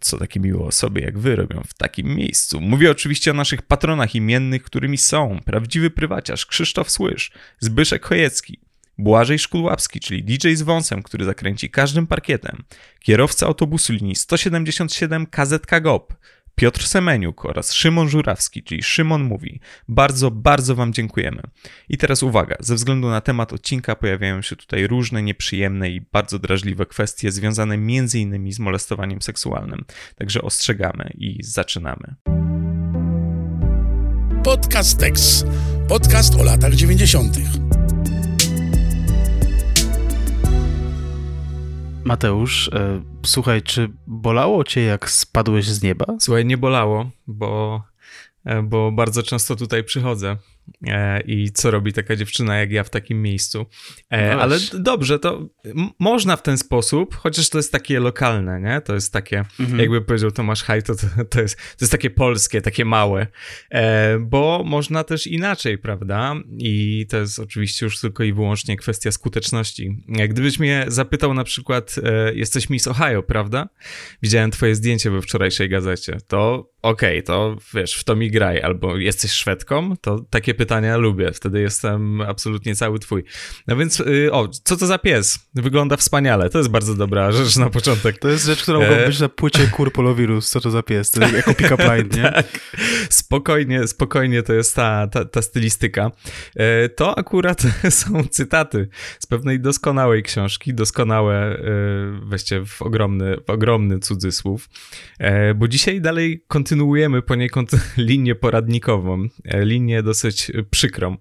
co takie miłe osoby jak wy robią w takim miejscu. Mówię oczywiście o naszych patronach imiennych, którymi są prawdziwy prywaciarz Krzysztof Słysz, Zbyszek Chojecki, Błażej Szkulłapski, czyli DJ z wąsem, który zakręci każdym parkietem, kierowca autobusu linii 177 KZK GOP, Piotr Semeniuk oraz Szymon Żurawski, czyli Szymon Mówi. Bardzo, bardzo Wam dziękujemy. I teraz uwaga, ze względu na temat odcinka pojawiają się tutaj różne nieprzyjemne i bardzo drażliwe kwestie związane m.in. z molestowaniem seksualnym. Także ostrzegamy i zaczynamy. Podcast Tex. Podcast o latach 90. Mateusz, e, słuchaj, czy bolało cię, jak spadłeś z nieba? Słuchaj, nie bolało, bo, e, bo bardzo często tutaj przychodzę i co robi taka dziewczyna jak ja w takim miejscu. E, no ale dobrze, to można w ten sposób, chociaż to jest takie lokalne, nie? To jest takie, mhm. jakby powiedział Tomasz Haj, to, to, to, jest, to jest takie polskie, takie małe, e, bo można też inaczej, prawda? I to jest oczywiście już tylko i wyłącznie kwestia skuteczności. Gdybyś mnie zapytał na przykład, jesteś Miss Ohio, prawda? Widziałem twoje zdjęcie we wczorajszej gazecie, to okej, okay, to wiesz, w to mi graj, albo jesteś Szwedką, to takie pytania lubię, wtedy jestem absolutnie cały twój. No więc, yy, o, co to za pies? Wygląda wspaniale, to jest bardzo dobra rzecz na początek. To jest rzecz, którą mogła e... być na płycie Kurpolowirus, co to za pies, to jako pick-up line, nie? tak. Spokojnie, spokojnie to jest ta, ta, ta stylistyka. E, to akurat są cytaty z pewnej doskonałej książki, doskonałe, e, weźcie w ogromny, w ogromny cudzysłów, bo dzisiaj dalej kontynuujemy poniekąd linię poradnikową, linię dosyć przykrą.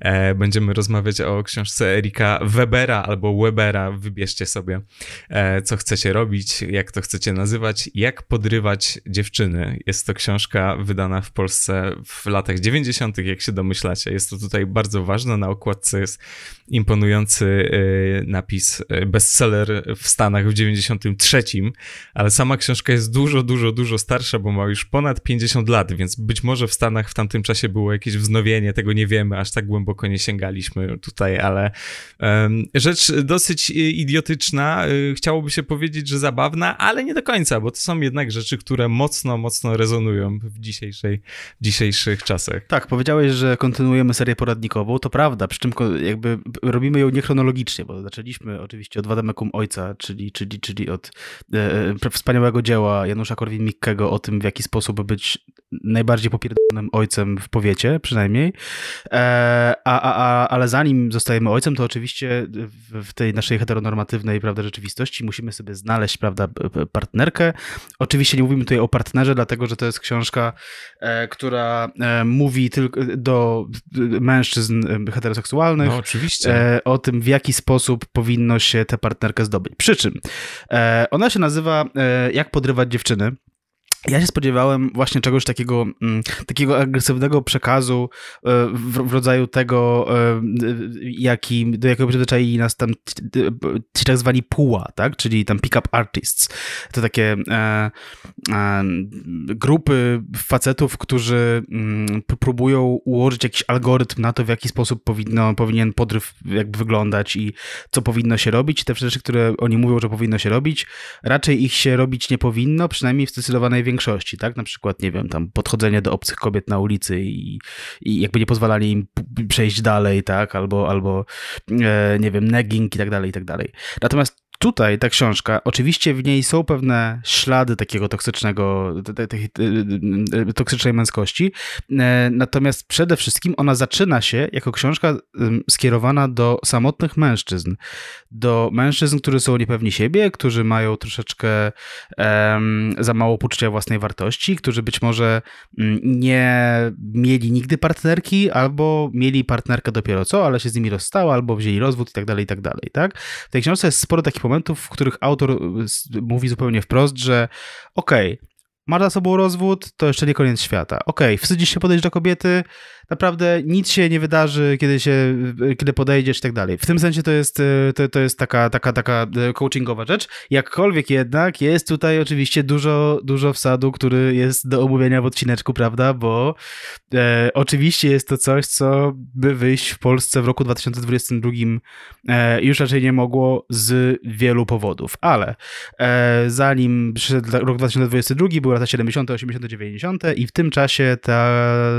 E, będziemy rozmawiać o książce Erika Webera albo Webera. Wybierzcie sobie, e, co chcecie robić, jak to chcecie nazywać, jak podrywać dziewczyny. Jest to książka wydana w Polsce w latach 90., jak się domyślacie. Jest to tutaj bardzo ważne. Na okładce jest imponujący e, napis bestseller w Stanach w 93, ale sama książka jest dużo, dużo, dużo starsza, bo ma już ponad 50 lat, więc być może w Stanach w tamtym czasie było jakieś wznowienie, tego nie wiemy, aż tak głęboko nie sięgaliśmy tutaj, ale um, rzecz dosyć idiotyczna, y, chciałoby się powiedzieć, że zabawna, ale nie do końca, bo to są jednak rzeczy, które mocno, mocno rezonują w, dzisiejszej, w dzisiejszych czasach. Tak, powiedziałeś, że kontynuujemy serię poradnikową, to prawda, przy czym jakby robimy ją niechronologicznie, bo zaczęliśmy oczywiście od Wademekum Ojca, czyli, czyli, czyli od e, e wspaniałego dzieła Janusza Korwin-Mikkego o tym, w jaki sposób być najbardziej popierdolonym ojcem w powiecie, przynajmniej. E, a, a, a, ale zanim zostajemy ojcem, to oczywiście w, tej naszej heteronormatywnej prawda, rzeczywistości musimy sobie znaleźć prawda, partnerkę. Oczywiście nie mówimy tutaj o partnerze, dlatego że to jest książka, e, która e, mówi tylko do mężczyzn heteroseksualnych. No, oczywiście. o tym, w jaki sposób powinno się tę partnerkę zdobyć. Przy czym ona się nazywa Jak podrywać dziewczyny. Ja się spodziewałem właśnie czegoś takiego, mm, takiego agresywnego przekazu e, w, w rodzaju tego, e, jaki, do jakiego przyzwyczaili nas tam ci tak zwani puła, tak? czyli tam pick-up artists. To takie e, e, grupy facetów, którzy mm, próbują ułożyć jakiś algorytm na to, w jaki sposób powinno, powinien podryw jakby wyglądać i co powinno się robić. Te rzeczy, które oni mówią, że powinno się robić, raczej ich się robić nie powinno, przynajmniej w zdecydowanej większości, tak? Na przykład, nie wiem, tam podchodzenie do obcych kobiet na ulicy i, i jakby nie pozwalali im przejść dalej, tak? Albo, albo e, nie wiem, negging i tak dalej, i tak dalej. Natomiast tutaj ta książka, oczywiście w niej są pewne ślady takiego toksycznego, toksycznej męskości, e, natomiast przede wszystkim ona zaczyna się jako książka skierowana do samotnych mężczyzn, do mężczyzn, którzy są niepewni siebie, którzy mają troszeczkę za mało poczucia własnej wartości, którzy być może nie mieli nigdy partnerki, albo mieli partnerkę dopiero co, ale się z nimi rozstała, albo wzięli rozwód i tak dalej, i tak dalej, tak? W tej książce jest sporo takich momentów, w których autor mówi zupełnie wprost, że okej, okay, masz za sobą rozwód, to jeszcze nie koniec świata. Okej, okay, wstydzisz się podejść do kobiety, naprawdę nic się nie wydarzy, kiedy się, kiedy podejdziesz i tak dalej. W tym sensie to jest, e, to, to jest taka, taka, taka e, coachingowa rzecz. Jakkolwiek jednak jest tutaj oczywiście dużo, dużo wsadu, który jest do omówienia w odcineczku, prawda, bo e, oczywiście jest to coś, co by wyjść w Polsce w roku 2022 e, już raczej nie mogło z wielu powodów, ale e, zanim przyszedł rok 2022, były lata 70., 80., 90. i w tym czasie ta,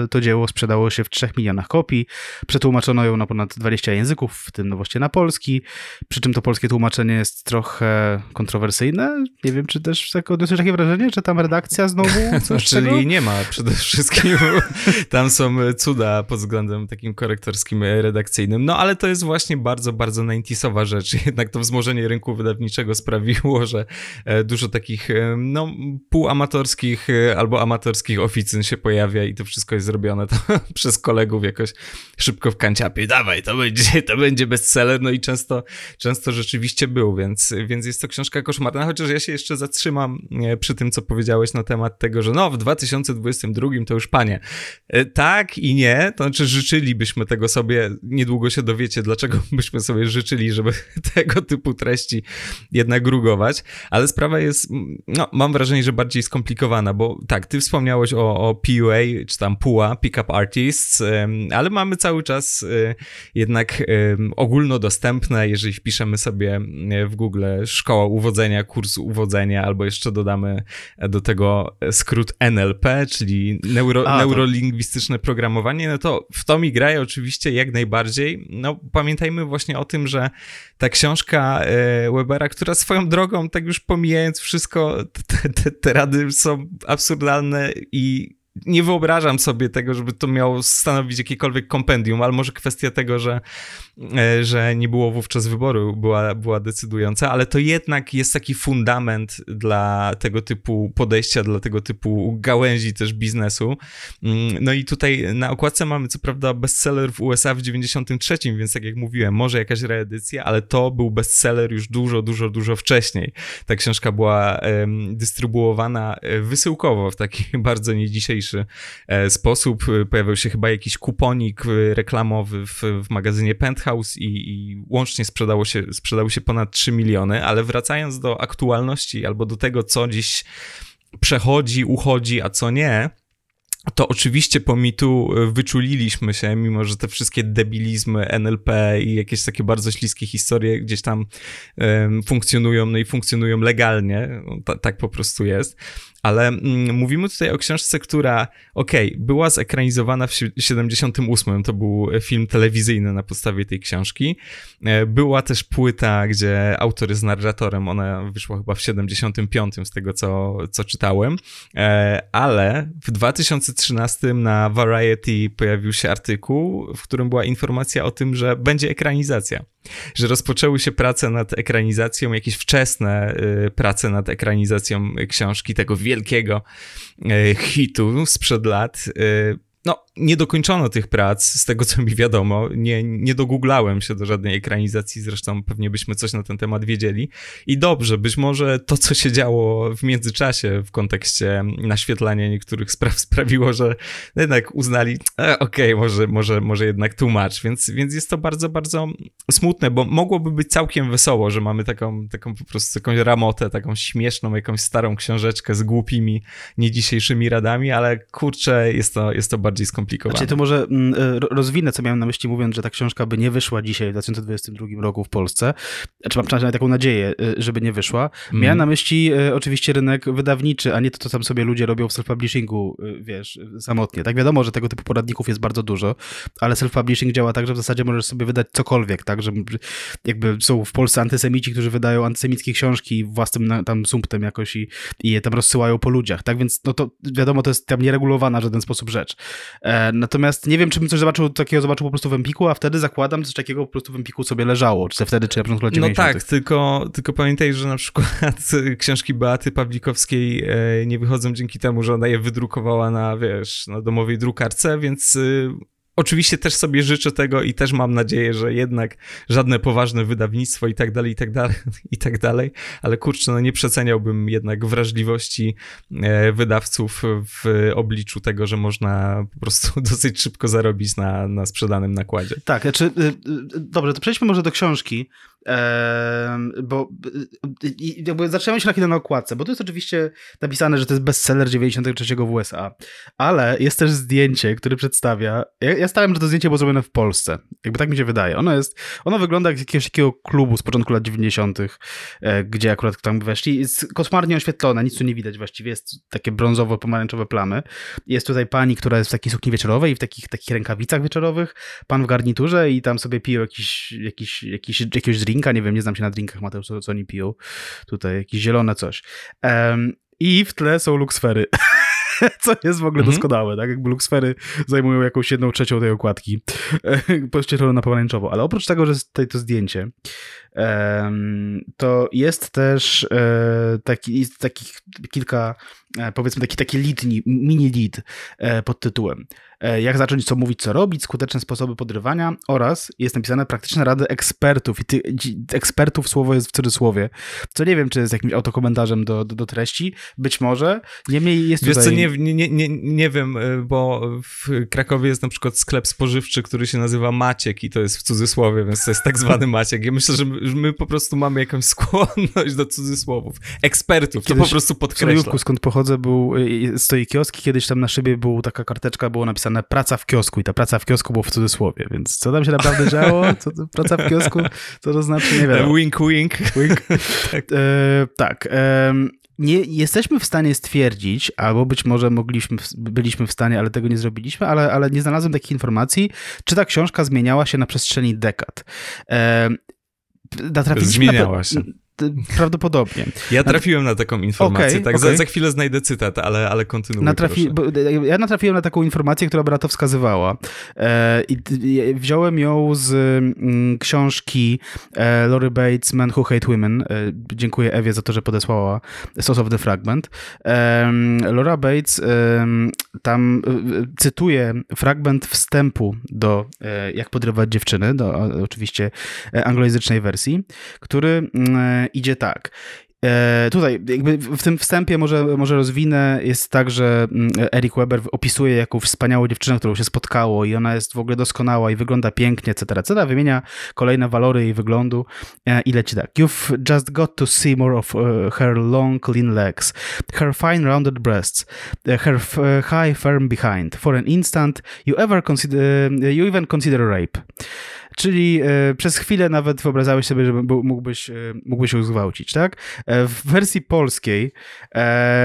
to dzieło sprzedało się w 3 milionach kopii. Przetłumaczono ją na ponad 20 języków, w tym no właśnie na polski. Przy czym to polskie tłumaczenie jest trochę kontrowersyjne. Nie wiem, czy też tak odniosłeś takie wrażenie, że tam redakcja znowu coś Czyli znaczy, nie ma przede wszystkim. tam są cuda pod względem takim korektorskim, redakcyjnym. No ale to jest właśnie bardzo, bardzo 90 rzecz. Jednak to wzmożenie rynku wydawniczego sprawiło, że e, dużo takich e, no, półamatorskich e, albo amatorskich oficyn się pojawia i to wszystko jest zrobione przez przez kolegów jakoś szybko w kanciapie, dawaj, to będzie, to będzie bestseller, no i często, często rzeczywiście był, więc, więc jest to książka koszmarna, chociaż ja się jeszcze zatrzymam przy tym, co powiedziałeś na temat tego, że no w 2022 to już panie. E, tak i nie, to znaczy życzylibyśmy tego sobie, niedługo się dowiecie, dlaczego byśmy sobie życzyli, żeby tego typu treści jednak rugować, ale sprawa jest, no mam wrażenie, że bardziej skomplikowana, bo tak, ty wspomniałeś o, o PUA, czy tam PUA, Pick Up Ale mamy cały czas y, jednak ogólnodostępne, jeżeli wpiszemy sobie y, w Google szkoła uwodzenia, kurs uwodzenia, albo jeszcze dodamy do tego skrót NLP, czyli neuro, A, neurolingwistyczne programowanie, no to w to mi graje oczywiście jak najbardziej. No pamiętajmy właśnie o tym, że ta książka Webera, która swoją drogą, tak już pomijając wszystko, te, te, te rady są absurdalne i nie wyobrażam sobie tego, żeby to miało stanowić jakiekolwiek kompendium, ale może kwestia tego, że, e, że nie było wówczas wyboru, była, była decydująca, ale to jednak jest taki fundament dla tego typu podejścia, dla tego typu gałęzi też biznesu. Mm, no i tutaj na okładce mamy co prawda bestseller w USA w 93, więc tak jak mówiłem, może jakaś reedycja, ale to był bestseller już dużo, dużo, dużo wcześniej. Ta książka była dystrybuowana e, wysyłkowo w taki bardzo nie dzisiejszy dzisiejszy e, sposób. Pojawił się chyba jakiś kuponik e, reklamowy w, w magazynie Penthouse i, i łącznie sprzedało się, sprzedało się ponad 3 miliony, ale wracając do aktualności albo do tego, co dziś przechodzi, uchodzi, a co nie, to oczywiście po mitu e, wyczuliliśmy się, mimo że te wszystkie debilizmy NLP i jakieś takie bardzo śliskie historie gdzieś tam um, funkcjonują, no i funkcjonują legalnie, no, tak po prostu jest ale mm, mówimy tutaj o książce, która, okej, okay, była zekranizowana w 78, to był film telewizyjny na podstawie tej książki. E, była też płyta, gdzie autor jest narratorem, ona wyszła chyba w 75 z tego, co, co czytałem, e, ale w 2013 na Variety pojawił się artykuł, w którym była informacja o tym, że będzie ekranizacja że rozpoczęły się prace nad ekranizacją, jakieś wczesne y, prace nad ekranizacją książki, tego wielkiego y, hitu sprzed lat. Y, no, nie dokończono tych prac, z tego co mi wiadomo. Nie, nie dogooglałem się do żadnej ekranizacji, zresztą pewnie byśmy coś na ten temat wiedzieli. I dobrze, być może to, co się działo w międzyczasie w kontekście naświetlania niektórych spraw sprawiło, że jednak uznali, e, okej, okay, może, może, może jednak tłumacz. Więc, więc jest to bardzo, bardzo smutne, bo mogłoby być całkiem wesoło, że mamy taką, taką po prostu jakąś ramotę, taką śmieszną, jakąś starą książeczkę z głupimi, nie dzisiejszymi radami, ale kurczę, jest to, jest to bardziej skomplikowane skomplikowane. Znaczy, to może mm, e, rozwinę, co miałem na myśli, mówiąc, że ta książka by nie wyszła dzisiaj w 2022 roku w Polsce. Znaczy, mam przynajmniej taką nadzieję, e, żeby nie wyszła. Mm. Miałem na myśli e, oczywiście rynek wydawniczy, a nie to, co tam sobie ludzie robią w self-publishingu, wiesz, samotnie. Tak wiadomo, że tego typu poradników jest bardzo dużo, ale self-publishing działa tak, że w zasadzie możesz sobie wydać cokolwiek, tak, że jakby są w Polsce antysemici, którzy wydają antysemickie książki własnym tam sumptem jakoś i, i je tam rozsyłają po ludziach, tak, więc no to wiadomo, to jest tam nieregulowana w żaden sposób rzecz. E, natomiast nie wiem, czy bym coś zobaczył takiego zobaczył po prostu w Empiku, a wtedy zakładam, coś takiego po prostu w Empiku sobie leżało, czy wtedy, czy na początku lat 90. No tak, tylko, tylko pamiętaj, że na przykład książki Beaty Pawlikowskiej e, nie wychodzą dzięki temu, że ona je wydrukowała na, wiesz, na domowej drukarce, więc y, oczywiście też sobie życzę tego i też mam nadzieję, że jednak żadne poważne wydawnictwo i tak dalej, i tak dalej, i tak dalej, ale kurczę, no nie przeceniałbym jednak wrażliwości e, wydawców w obliczu tego, że można po prostu dosyć szybko zarobić na, na sprzedanym nakładzie. Tak, znaczy, y, y, dobrze, to przejdźmy może do książki, bo jakby zaczynamy się na okładce, bo to jest oczywiście napisane, że to jest bestseller 93 w USA, ale jest też zdjęcie, które przedstawia, ja, ja stałem, że to zdjęcie było zrobione w Polsce, jakby tak mi się wydaje. Ono jest, ono wygląda jak z jakiegoś takiego klubu z początku lat 90., e, gdzie akurat tam weszli. Jest koszmarnie oświetlone, nic tu nie widać właściwie, jest takie brązowo-pomarańczowe plamy. Jest tutaj pani, która jest w takiej sukni wieczorowej i w takich, takich rękawicach wieczorowych, pan w garniturze i tam sobie piją jakiś, jakiś, jakiś, jakiegoś drinka, nie wiem, nie znam się na drinkach, Mateusz, co, co oni piją. Tutaj jakieś zielone coś. Um, I w tle są luksfery. co jest w ogóle mhm. doskonałe, tak? Jakby luksfery zajmują jakąś jedną trzecią tej okładki, pościeżone na pomarańczowo. Ale oprócz tego, że jest tutaj to zdjęcie, to jest też e, taki, taki kilka, e, powiedzmy taki, taki lead, mini lead e, pod tytułem jak zacząć, co mówić, co robić, skuteczne sposoby podrywania oraz jest napisane praktyczne rady ekspertów i ty, ekspertów słowo jest w cudzysłowie, co nie wiem, czy jest jakimś autokomentarzem do, do, do treści, być może, niemniej jest Wiesz tutaj... co, nie, nie, nie, nie wiem, bo w Krakowie jest na przykład sklep spożywczy, który się nazywa Maciek i to jest w cudzysłowie, więc to jest tak zwany Maciek. Ja myślę, że my po prostu mamy jakąś skłonność do cudzysłowów. Ekspertów, Kiedyś to po prostu podkreśla. W skąd pochodzę, był, y, stoi kiosk kiedyś tam na szybie była taka karteczka, było napisane praca w kiosku i ta praca w kiosku było w cudzysłowie, więc co tam się naprawdę działo? Co, praca w kiosku? Co to znaczy? Nie wiem. Wink, wink. wink. tak. E, tak. E, nie jesteśmy w stanie stwierdzić, albo być może mogliśmy, byliśmy w stanie, ale tego nie zrobiliśmy, ale, ale nie znalazłem takich informacji, czy ta książka zmieniała się na przestrzeni dekad. E, natrafiliśmy Zmieniała na, się. Prawdopodobnie. Ja trafiłem na taką informację, okay, tak? Okay. Za, za, chwilę znajdę cytat, ale, ale kontynuuję. Natrafi... ja natrafiłem na taką informację, która by na to wskazywała. E, i, wziąłem ją z mm, książki e, Lori Bates, Men Who Hate Women. E, dziękuję Ewie za to, że podesłała Source of the Fragment. E, Laura Bates tam e, cytuje fragment wstępu do e, Jak podrywać dziewczyny, do oczywiście anglojęzycznej wersji, który mm, idzie tak. E, tutaj jakby w tym wstępie może, może rozwinę, jest tak, że mm, Eric Weber opisuje jakąś wspaniałą dziewczynę, którą się spotkało i ona jest w ogóle doskonała i wygląda pięknie, etc., etc., wymienia kolejne walory jej wyglądu e, i leci tak. You've just got to see more of uh, her long, clean legs, her fine rounded breasts, her high firm behind. For an instant, you ever consider, you even consider rape. Czyli e, przez chwilę nawet wyobrażałeś sobie, że mógłbyś, e, mógłbyś ją zgwałcić, tak? E, w wersji polskiej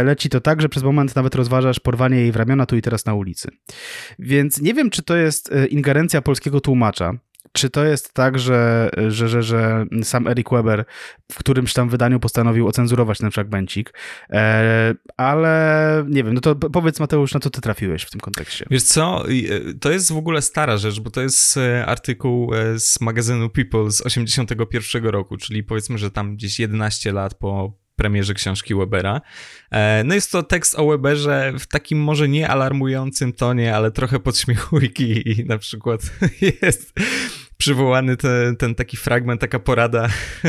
leci to tak, że przez moment nawet rozważasz porwanie jej w ramiona tu i teraz na ulicy. Więc nie wiem, czy to jest ingerencja polskiego tłumacza, czy to jest tak, że, że, że, że sam Eric Weber w którymś tam wydaniu postanowił ocenzurować ten fragmencik, e, ale nie wiem, no to powiedz Mateusz, na co ty trafiłeś w tym kontekście? Wiesz co, e, to jest w ogóle stara rzecz, bo to jest e, artykuł z magazynu People z 81 roku, czyli powiedzmy, że tam gdzieś 11 lat po premierze książki Webera. No jest to tekst o Weberze w takim może nie alarmującym tonie, ale trochę podśmiechujki i na przykład jest przywołany ten, ten taki fragment, taka porada.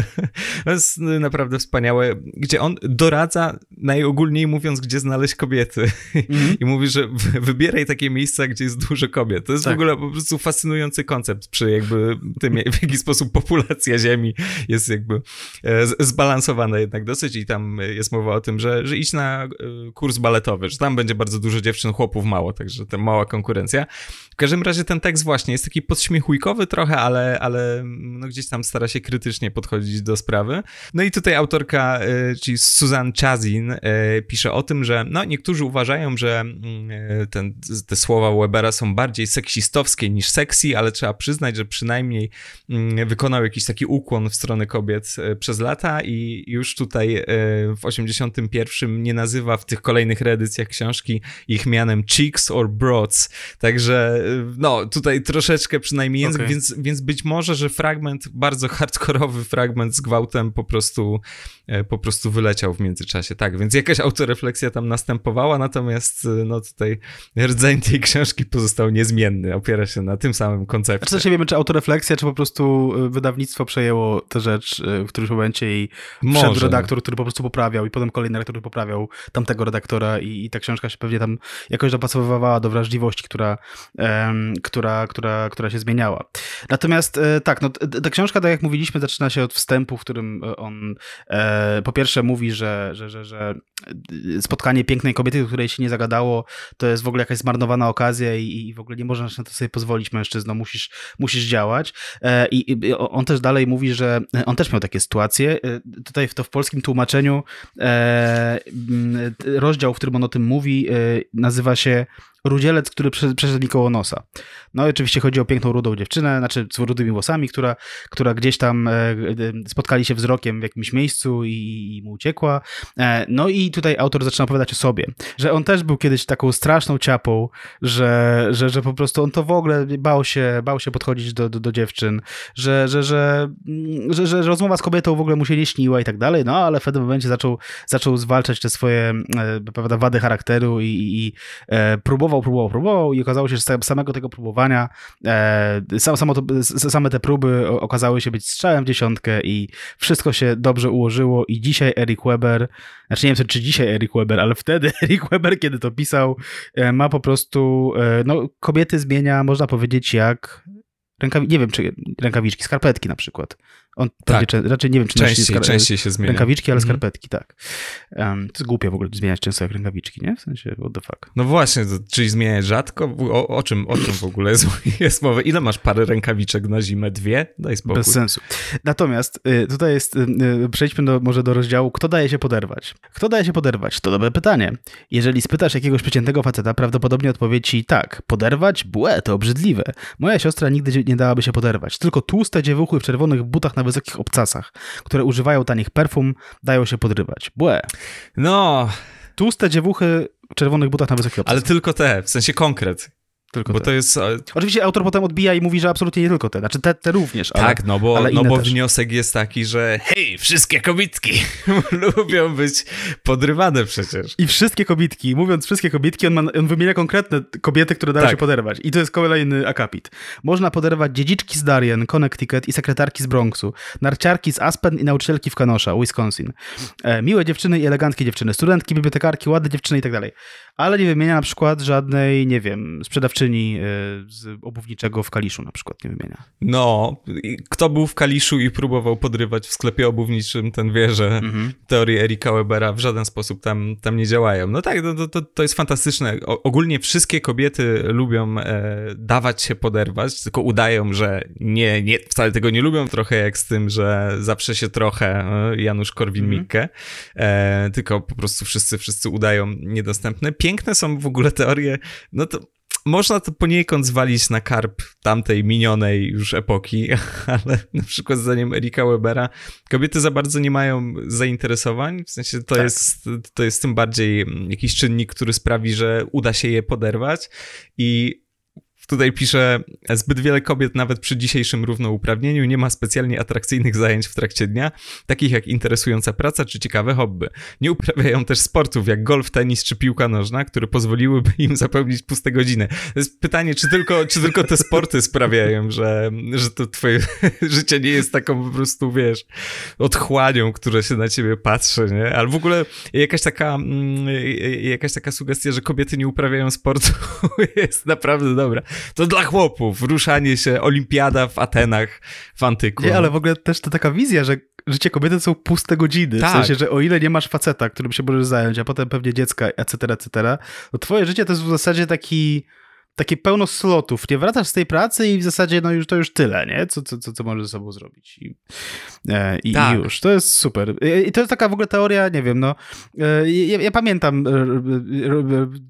to jest naprawdę wspaniałe, gdzie on doradza, najogólniej mówiąc, gdzie znaleźć kobiety. Mm. I mówi, że wybieraj takie miejsca, gdzie jest dużo kobiet. To jest tak. w ogóle po prostu fascynujący koncept przy jakby tym, w jaki sposób populacja Ziemi jest jakby e, zbalansowana jednak dosyć i tam jest mowa o tym, że, że idź na e, kurs baletowy, że tam będzie bardzo dużo dziewczyn, chłopów mało, także to mała konkurencja. W każdym razie ten tekst właśnie jest taki podśmiechujkowy trochę, ale, ale no gdzieś tam stara się krytycznie podchodzić do sprawy. No i tutaj autorka, e, czyli Susan Chazin, e, pisze o tym, że no, niektórzy uważają, że mm, e, ten, te słowa Webera są bardziej seksistowskie niż sexy, ale trzeba przyznać, że przynajmniej mm, wykonał jakiś taki ukłon w stronę kobiet przez lata i już tutaj w 81 nie nazywa w tych kolejnych reedycjach książki ich mianem chicks or broads. Także no, tutaj troszeczkę przynajmniej język, okay. więc, więc być może, że fragment, bardzo hardkorowy fragment z gwałtem po prostu, e, po prostu wyleciał w międzyczasie. Tak, więc jakaś autorefleksja tam następowała, natomiast e, no tutaj rdzeń tej książki pozostał niezmienny, opiera się na tym samym koncepcie. Znaczy, nie wiemy, czy autorefleksja, czy po prostu e, wydawnictwo przejęło tę rzecz w którymś momencie i wszedł redaktor, który po prostu poprawiał i potem kolejny redaktor, poprawiał tamtego redaktora i, i ta książka się pewnie tam jakoś dopasowywała do wrażliwości, która, um, która, która, która się zmieniała. Natomiast e, tak, no, ta książka, tak jak mówiliśmy, zaczyna się od wstępu, w którym e, on e, po pierwsze mówi, że, że, że, że spotkanie pięknej kobiety, której się nie zagadało, to jest w ogóle jakaś zmarnowana okazja i, i w ogóle nie możesz na to sobie pozwolić, mężczyzno, musisz, musisz działać. E, i, I on też dalej mówi, że on też miał takie sytuacje. E, tutaj to w polskim tłumaczeniu e, rozdział, w którym on o tym mówi, nazywa się rudzielec, który przeszedł mi koło nosa. No i oczywiście chodzi o piękną, rudą dziewczynę, znaczy z rudymi włosami, która, która gdzieś tam e, e, spotkali się wzrokiem w jakimś miejscu i, i mu uciekła. E, no i tutaj autor zaczyna opowiadać o sobie, że on też był kiedyś taką straszną ciapą, że, że, że po prostu on to w ogóle bał się, bał się podchodzić do, do, do dziewczyn, że, że, że, że, że, rozmowa z kobietą w ogóle mu się nie śniła i tak dalej, no ale w pewnym momencie zaczął, zaczął zwalczać te swoje prawda, wady charakteru i, i, i próbował próbował, próbował, próbował i okazało się, że z samego tego próbowania e, samo to, same te próby okazały się być strzałem w dziesiątkę i wszystko się dobrze ułożyło i dzisiaj Eric Weber, znaczy nie wiem, czy dzisiaj Eric Weber, ale wtedy Eric Weber, kiedy to pisał, e, ma po prostu, e, no kobiety zmienia, można powiedzieć, jak rękawi- nie wiem, czy rękawiczki, skarpetki na przykład. On tak. raczej nie wiem, czy częściej, skar- częściej się zmienia. Rękawiczki, ale mhm. skarpetki, tak. Um, to jest głupie w ogóle zmieniać często jak rękawiczki, nie? W sensie, what the fuck. No właśnie, to, czyli zmieniać rzadko? O, o, czym, o czym w ogóle jest, jest mowa? Ile masz pary rękawiczek na zimę? Dwie? Daj spokój. Bez sensu. Natomiast y, tutaj jest, y, y, przejdźmy do, może do rozdziału, kto daje się poderwać? Kto daje się poderwać? To dobre pytanie. Jeżeli spytasz jakiegoś przeciętnego faceta, prawdopodobnie odpowie ci tak, poderwać? Błe, to obrzydliwe. Moja siostra nigdy nie dałaby się poderwać. Tylko tłuste dziewuchy w czerwonych butach na wysokich obcasach, które używają tanich perfum, dają się podrywać. Błe. No... Tłuste dziewuchy w czerwonych butach na wysokich obcasach. Ale tylko te, w sensie konkret. Tylko bo te. to jest... Oczywiście autor potem odbija i mówi, że absolutnie nie tylko te, znaczy te, te również, ale, Tak, no bo, no bo wniosek jest taki, że hej, wszystkie kobietki lubią być podrywane przecież. I wszystkie kobietki, mówiąc wszystkie kobietki, on, ma, on wymienia konkretne kobiety, które dają tak. się poderwać. I to jest kolejny akapit. Można poderwać dziedziczki z Darien, Connecticut i sekretarki z Bronxu, narciarki z Aspen i nauczycielki w Kenosha, Wisconsin. E, miłe dziewczyny i eleganckie dziewczyny, studentki, bibliotekarki, ładne dziewczyny i tak dalej. Ale nie wymienia na przykład żadnej, nie wiem, sprzedawczyni sprzedawczyni e, z obuwniczego w Kaliszu na przykład nie wymienia. No, kto był w Kaliszu i próbował podrywać w sklepie obuwniczym, ten wie, że mhm. teorie Erika Webera w żaden sposób tam, tam nie działają. No tak, no, to, to jest fantastyczne. O, ogólnie wszystkie kobiety lubią e, dawać się poderwać, tylko udają, że nie, nie, wcale tego nie lubią, trochę jak z tym, że zawsze się trochę e, Janusz Korwin-Mikke, mhm. e, tylko po prostu wszyscy, wszyscy udają niedostępne. Piękne są w ogóle teorie, no to można to poniekąd zwalić na karp tamtej minionej już epoki, ale na przykład zdaniem Erika Webera kobiety za bardzo nie mają zainteresowań, w sensie to, tak. jest, to jest tym bardziej jakiś czynnik, który sprawi, że uda się je poderwać i Tutaj pisze, zbyt wiele kobiet nawet przy dzisiejszym równouprawnieniu nie ma specjalnie atrakcyjnych zajęć w trakcie dnia, takich jak interesująca praca czy ciekawe hobby. Nie uprawiają też sportów jak golf, tenis czy piłka nożna, które pozwoliłyby im zapełnić puste godziny. To jest pytanie, czy tylko, czy tylko te sporty sprawiają, że, że to twoje życie nie jest taką po prostu, wiesz, odchłanią, która się na ciebie patrzy, nie? Ale w ogóle jakaś taka, mm, jakaś taka sugestia, że kobiety nie uprawiają sportu jest naprawdę dobra to dla chłopów, ruszanie się, olimpiada w Atenach w antyku. Nie, ale w ogóle też to taka wizja, że życie kobiety to są puste godziny. Tak. W sensie, że o ile nie masz faceta, którym się możesz zająć, a potem pewnie dziecka, etc., etc., to twoje życie to jest w zasadzie taki takie pełno slotów, nie wracasz z tej pracy i w zasadzie no już to już tyle, nie? Co, co, co, co możesz ze sobą zrobić i, e, i, tak. i już. To jest super. I, to jest taka w ogóle teoria, nie wiem, no e, ja, ja, pamiętam e,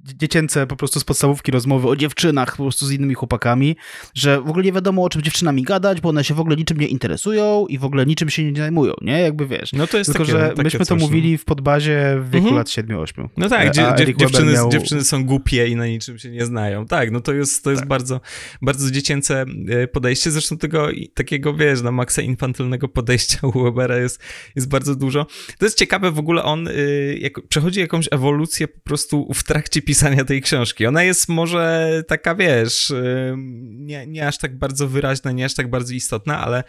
dziecięce po prostu z podstawówki rozmowy o dziewczynach po prostu z innymi chłopakami, że w ogóle nie wiadomo o czym dziewczynami gadać, bo one się w ogóle niczym nie interesują i w ogóle niczym się nie zajmują, nie? Jakby wiesz. No to jest Tylko, takie, że takie myśmy coś, to mówili w podbazie w wieku mhm. lat 7-8. No tak, dzie, dziewczyny, miał... dziewczyny są głupie i na niczym się nie znają. Tak, no no to jest, to jest Tak. bardzo, bardzo dziecięce e, podejście, zresztą tego takiego, wiesz, na maksa infantylnego podejścia u Webera jest, jest bardzo dużo. To jest ciekawe, w ogóle on y, jak, przechodzi jakąś ewolucję po prostu w trakcie pisania tej książki. Ona jest może taka, wiesz, y, nie, nie aż tak bardzo wyraźna, nie aż tak bardzo istotna, ale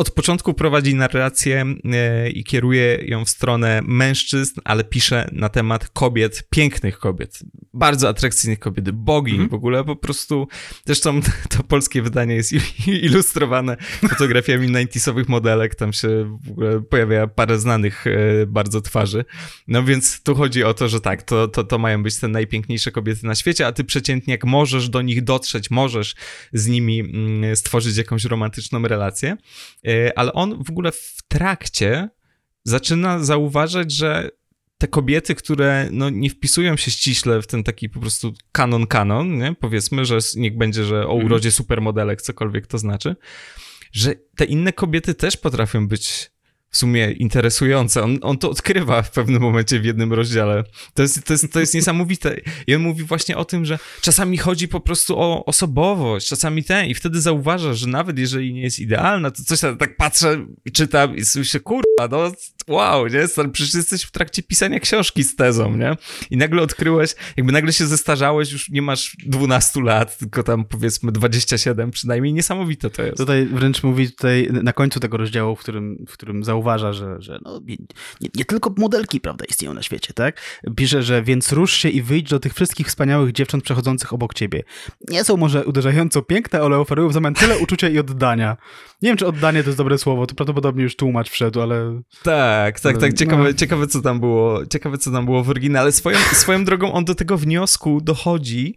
od początku prowadzi narrację e, i kieruje ją w stronę mężczyzn, ale pisze na temat kobiet, pięknych kobiet, bardzo atrakcyjnych kobiet, bogini Mhm. w ogóle, po prostu. Zresztą to polskie wydanie jest il- ilustrowane fotografiami 90sowych modelek, tam się w ogóle pojawia parę znanych e, bardzo twarzy. No więc tu chodzi o to, że tak, to, to, to mają być te najpiękniejsze kobiety na świecie, a ty przeciętnie jak możesz do nich dotrzeć, możesz z nimi mm, stworzyć jakąś romantyczną relację. E, ale on w ogóle w trakcie zaczyna zauważać, że te kobiety, które no, nie wpisują się ściśle w ten taki po prostu kanon kanon, nie? powiedzmy, że niech będzie, że o Mhm. urodzie supermodelek, cokolwiek to znaczy, że te inne kobiety też potrafią być w sumie interesujące. On, on to odkrywa w pewnym momencie w jednym rozdziale. To jest, to, jest, to jest niesamowite. I on mówi właśnie o tym, że czasami chodzi po prostu o osobowość, czasami ten, i wtedy zauważa, że nawet jeżeli nie jest idealna, to coś tam tak patrzę czytam i myślę, kurwa, no wow, nie? Przecież jesteś w trakcie pisania książki z tezą, nie? I nagle odkryłeś, jakby nagle się zestarzałeś, już nie masz 12 lat, tylko tam powiedzmy 27 przynajmniej. Niesamowite to jest. Tutaj wręcz mówi tutaj na końcu tego rozdziału, w którym, w którym zauważa, że, że no, nie, nie, tylko modelki, prawda, istnieją na świecie, tak? Pisze, że więc rusz się i wyjdź do tych wszystkich wspaniałych dziewcząt przechodzących obok ciebie. Nie są może uderzająco piękne, ale oferują w zamian tyle uczucia i oddania. Nie wiem, czy oddanie to jest dobre słowo, to prawdopodobnie już tłumacz wszedł, ale... Tak, tak, tak. Ciekawe, no. ciekawe, co tam było. Ciekawe, co tam było w oryginale. Swoją, swoją drogą on do tego wniosku dochodzi.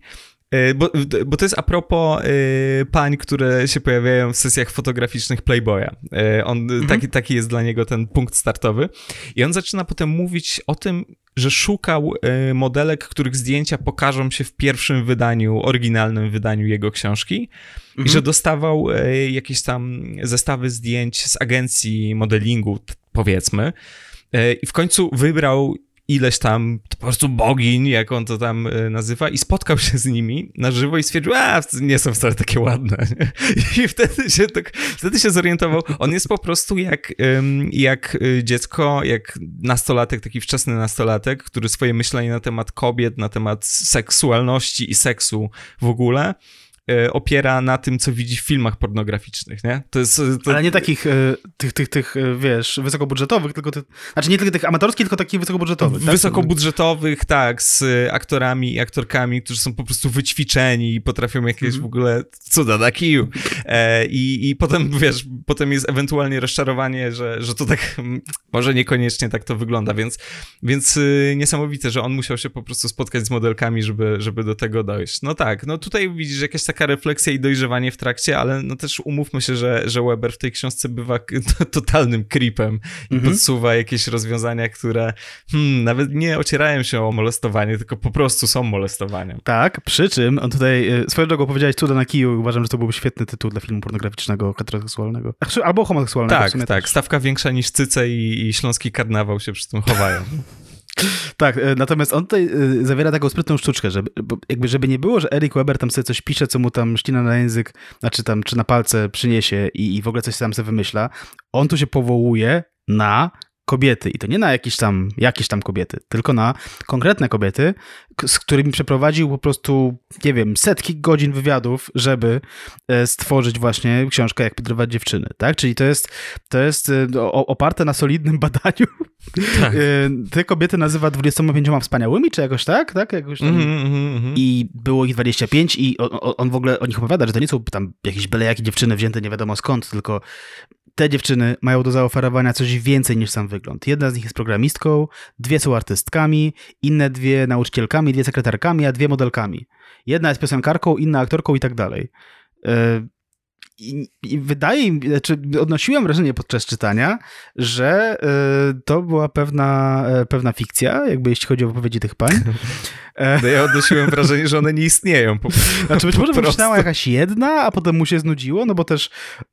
E, Bo, bo to jest a propos e, pań, które się pojawiają w sesjach fotograficznych Playboya. E, On, taki, taki jest dla niego ten punkt startowy. I on zaczyna potem mówić o tym, że szukał modelek, których zdjęcia pokażą się w pierwszym wydaniu, oryginalnym wydaniu jego książki. I że dostawał e, jakieś tam zestawy zdjęć z agencji modelingu, powiedzmy. I w końcu wybrał ileś tam po prostu bogiń, jak on to tam e, nazywa, i spotkał się z nimi na żywo i stwierdził, a nie są wcale takie ładne. I wtedy się, tak, wtedy się zorientował, on jest po prostu jak, jak y, dziecko, jak nastolatek, taki wczesny nastolatek, który swoje myślenie na temat kobiet, na temat seksualności i seksu w ogóle e, opiera na tym, co widzi w filmach pornograficznych, nie? To jest... To, Ale nie takich, e, tych, tych, tych, e, wiesz, wysokobudżetowych, tylko tych, znaczy nie tylko tych amatorskich, tylko takich wysokobudżetowych. tak? Wysokobudżetowych, tak, z aktorami i aktorkami, którzy są po prostu wyćwiczeni i potrafią jakieś Mhm. w ogóle cuda na kiju. E, i, I potem, wiesz, potem jest ewentualnie rozczarowanie, że, że to tak mm, może niekoniecznie tak to wygląda, więc, więc y, niesamowite, że on musiał się po prostu spotkać z modelkami, żeby, żeby do tego dojść. No tak, no tutaj widzisz jakaś taka refleksja i dojrzewanie w trakcie, ale no też umówmy się, że, że Weber w tej książce bywa totalnym creepem i Mhm. podsuwa jakieś rozwiązania, które hmm, nawet nie ocierają się o molestowanie, tylko po prostu są molestowaniem. Tak, przy czym on tutaj, e, swoją drogą powiedziałeś Cuda na kiju, uważam, że to byłby świetny tytuł dla filmu pornograficznego, heteroseksualnego. Albo homoseksualnego Tak, tak, też. stawka większa niż cyce i, i śląski karnawał się przy tym chowają. Tak, e, natomiast on tutaj e, zawiera taką sprytną sztuczkę, żeby, jakby żeby nie było, że Eric Weber tam sobie coś pisze, co mu tam ścina na język, znaczy tam, czy na palce przyniesie i, i w ogóle coś sam sobie wymyśla. On tu się powołuje na kobiety i to nie na jakieś tam, jakieś tam kobiety, tylko na konkretne kobiety, z którymi przeprowadził po prostu, nie wiem, setki godzin wywiadów, żeby e, stworzyć właśnie książkę Jak podrywać dziewczyny, tak? Czyli to jest, to jest e, oparte na solidnym badaniu Tak. Y, Te kobiety nazywa 25 wspaniałymi, czy jakoś tak? tak? Jakoś tam. Mhm, mhm. I było ich 25 i on, on- on w ogóle o nich opowiada, że to nie są tam jakieś byle jakie dziewczyny wzięte nie wiadomo skąd, tylko te dziewczyny mają do zaoferowania coś więcej niż sam wygląd. Jedna z nich jest programistką, dwie są artystkami, inne dwie nauczycielkami, dwie sekretarkami, a dwie modelkami. Jedna jest piosenkarką, inna aktorką i tak dalej. Y, I, I wydaje mi znaczy odnosiłem wrażenie podczas czytania, że y, to była pewna, e, pewna fikcja, jakby jeśli chodzi o wypowiedzi tych pań. No ja odnosiłem wrażenie, że one nie istnieją. Po, znaczy być może wymyślała jakaś jedna, a potem mu się znudziło, no bo też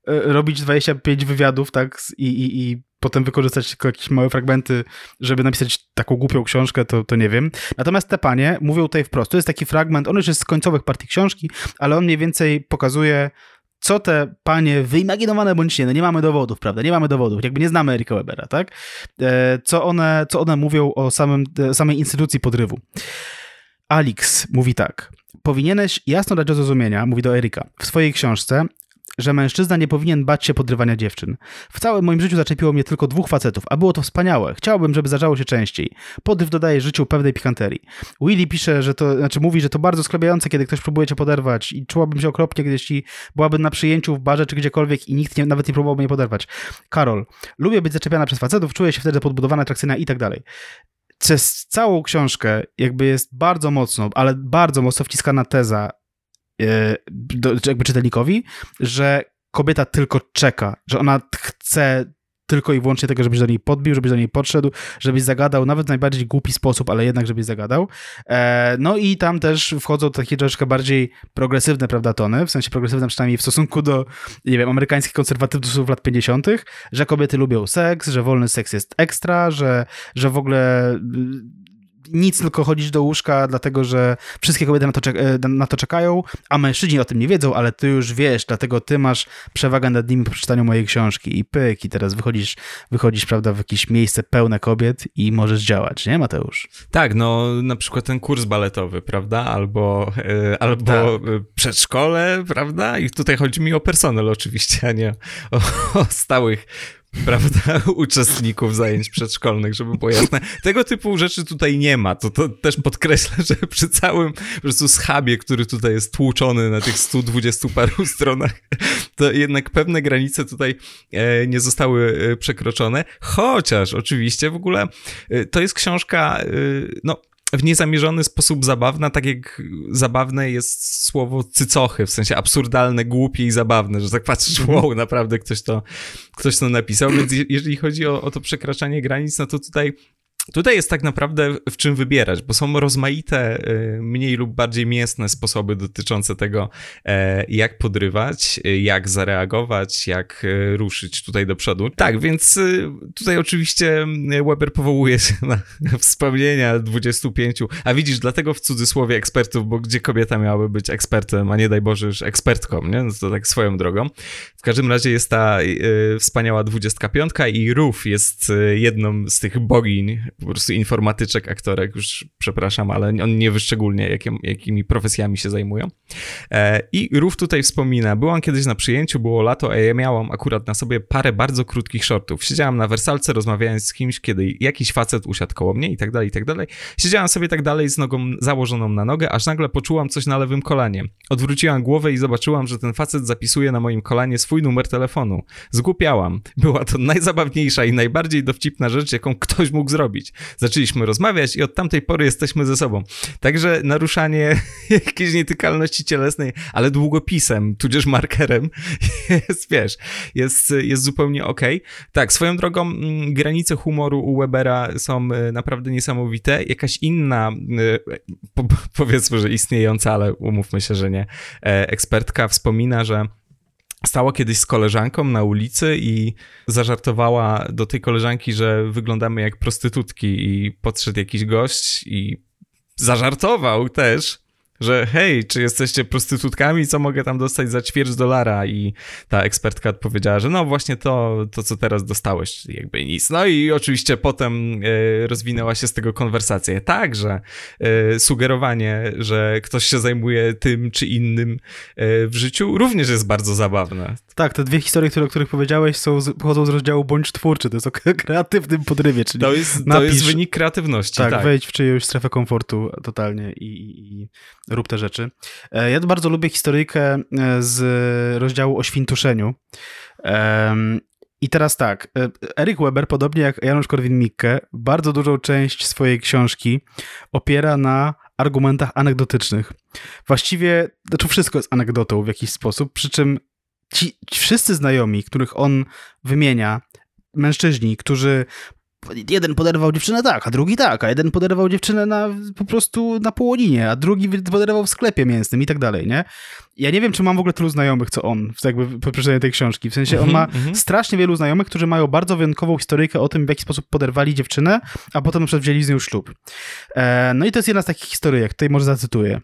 e, robić 25 wywiadów, tak, i, i, i potem wykorzystać tylko jakieś małe fragmenty, żeby napisać taką głupią książkę, to, to nie wiem. Natomiast te panie mówią tutaj wprost. To jest taki fragment, on już jest z końcowych partii książki, ale on mniej więcej pokazuje co te panie wyimaginowane bądź nie, no nie mamy dowodów, prawda, nie mamy dowodów, jakby nie znamy Erika Webera, tak, e, co one, co one mówią o samym, e, samej instytucji podrywu. Alix mówi tak, powinieneś jasno dać do zrozumienia, mówi do Erika, w swojej książce, że mężczyzna nie powinien bać się podrywania dziewczyn. W całym moim życiu zaczepiło mnie tylko dwóch facetów, a było to wspaniałe. Chciałbym, żeby zdarzało się częściej. Podryw dodaje życiu pewnej pikanterii. Willy pisze, że to, znaczy mówi, że to bardzo sklebiające, kiedy ktoś próbuje cię poderwać i czułabym się okropnie, jeśli byłabym na przyjęciu w barze czy gdziekolwiek i nikt nie, nawet nie próbował mnie poderwać. Karol, lubię być zaczepiana przez facetów, czuję się wtedy podbudowana, atrakcyjna i tak dalej przez całą książkę jakby jest bardzo mocno, ale bardzo mocno wciskana teza, do, jakby czytelnikowi, że kobieta tylko czeka, że ona chce tylko i wyłącznie tego, żebyś do niej podbił, żebyś do niej podszedł, żebyś zagadał, nawet w najbardziej głupi sposób, ale jednak żebyś zagadał. E, no i tam też wchodzą takie troszeczkę bardziej progresywne, prawda, tony, w sensie progresywne przynajmniej w stosunku do, nie wiem, amerykańskich konserwatywów lat 50., że kobiety lubią seks, że wolny seks jest ekstra, że, że w ogóle nic, tylko chodzić do łóżka, dlatego że wszystkie kobiety na to, e, na to czekają, a mężczyźni o tym nie wiedzą, ale ty już wiesz, dlatego ty masz przewagę nad nimi po przeczytaniu mojej książki i pyk, i teraz wychodzisz, wychodzisz, prawda, w jakieś miejsce pełne kobiet i możesz działać, nie Mateusz? Tak, no na przykład ten kurs baletowy, prawda, albo, yy, albo tak. przedszkole, prawda, i tutaj chodzi mi o personel oczywiście, a nie o, o stałych prawda, uczestników zajęć przedszkolnych, żeby było jasne. Tego typu rzeczy tutaj nie ma. To, to też podkreślę, że przy całym po prostu schabie, który tutaj jest tłuczony na tych 120 paru stronach, to jednak pewne granice tutaj e, nie zostały e, przekroczone. Chociaż oczywiście w ogóle e, to jest książka, no w niezamierzony sposób zabawna, tak jak zabawne jest słowo cycochy, w sensie absurdalne, głupie i zabawne, że tak patrzysz, mhm. wow, naprawdę ktoś to, ktoś to napisał, więc jeżeli chodzi o, o to przekraczanie granic, no to tutaj Tutaj jest tak naprawdę w czym wybierać, bo są rozmaite, y, mniej lub bardziej mięsne sposoby dotyczące tego, e, jak podrywać, y, jak zareagować, jak y, ruszyć tutaj do przodu. Tak, więc tutaj oczywiście Weber powołuje się na wspomnienia 25, a widzisz, dlatego w cudzysłowie ekspertów, bo gdzie kobieta miałaby być ekspertem, a nie daj Boże już ekspertką, nie? No to tak swoją drogą. W każdym razie jest ta wspaniała 25 i Ruf jest jedną z tych bogiń po prostu informatyczek, aktorek, już przepraszam, ale on nie wyszczególnie, jakim, jakimi profesjami się zajmują. E, I Rów tutaj wspomina, byłam kiedyś na przyjęciu, było lato, a ja miałam akurat na sobie parę bardzo krótkich shortów. Siedziałam na wersalce, rozmawiając z kimś, kiedy jakiś facet usiadł koło mnie i tak dalej, i tak dalej. Siedziałam sobie tak dalej z nogą założoną na nogę, aż nagle poczułam coś na lewym kolanie. Odwróciłam głowę i zobaczyłam, że ten facet zapisuje na moim kolanie swój numer telefonu. Zgłupiałam. Była to najzabawniejsza i najbardziej dowcipna rzecz, jaką ktoś mógł zrobić. Zaczęliśmy rozmawiać i od tamtej pory jesteśmy ze sobą. Także naruszanie jakiejś nietykalności cielesnej, ale długopisem, tudzież markerem jest, wiesz, jest, jest zupełnie okej. Okay. Tak, swoją drogą mm, granice humoru u Webera są e, naprawdę niesamowite. Jakaś inna, e, powiedzmy, że istniejąca, ale umówmy się, że nie, e, ekspertka wspomina, że stała kiedyś z koleżanką na ulicy i zażartowała do tej koleżanki, że wyglądamy jak prostytutki i podszedł jakiś gość i zażartował też, że hej, czy jesteście prostytutkami, co mogę tam dostać za ćwierć dolara? I ta ekspertka odpowiedziała, że no właśnie to, to co teraz dostałeś, jakby nic. No i oczywiście potem e, rozwinęła się z tego konwersacja. Także e, sugerowanie, że ktoś się zajmuje tym czy innym e, w życiu również jest bardzo zabawne. Tak, te dwie historie, które, o których powiedziałeś, są, pochodzą z rozdziału bądź twórczy, to jest o kreatywnym podrywie, czyli to jest, napisz, to jest wynik kreatywności. Tak, tak, wejdź w czyjąś strefę komfortu totalnie i, i, i rób te rzeczy. E, ja bardzo lubię historyjkę e, z rozdziału o świntuszeniu. I teraz tak, e, Eric Weber, podobnie jak Janusz Korwin-Mikke, bardzo dużą część swojej książki opiera na argumentach anegdotycznych. Właściwie, znaczy wszystko jest anegdotą w jakiś sposób, przy czym ci, ci wszyscy znajomi, których on wymienia, mężczyźni, którzy jeden poderwał dziewczynę tak, a drugi tak, a jeden poderwał dziewczynę na, po prostu na połoninie, a drugi poderwał w sklepie mięsnym i tak dalej, nie? Ja nie wiem, czy mam w ogóle tylu znajomych, co on, jakby po przeczytaniu tej książki. W sensie on ma Mhm, mhm. strasznie wielu znajomych, którzy mają bardzo wyjątkową historyjkę o tym, w jaki sposób poderwali dziewczynę, a potem na przykład wzięli z nią ślub. E, no i to jest jedna z takich historyjek, tutaj może zacytuję.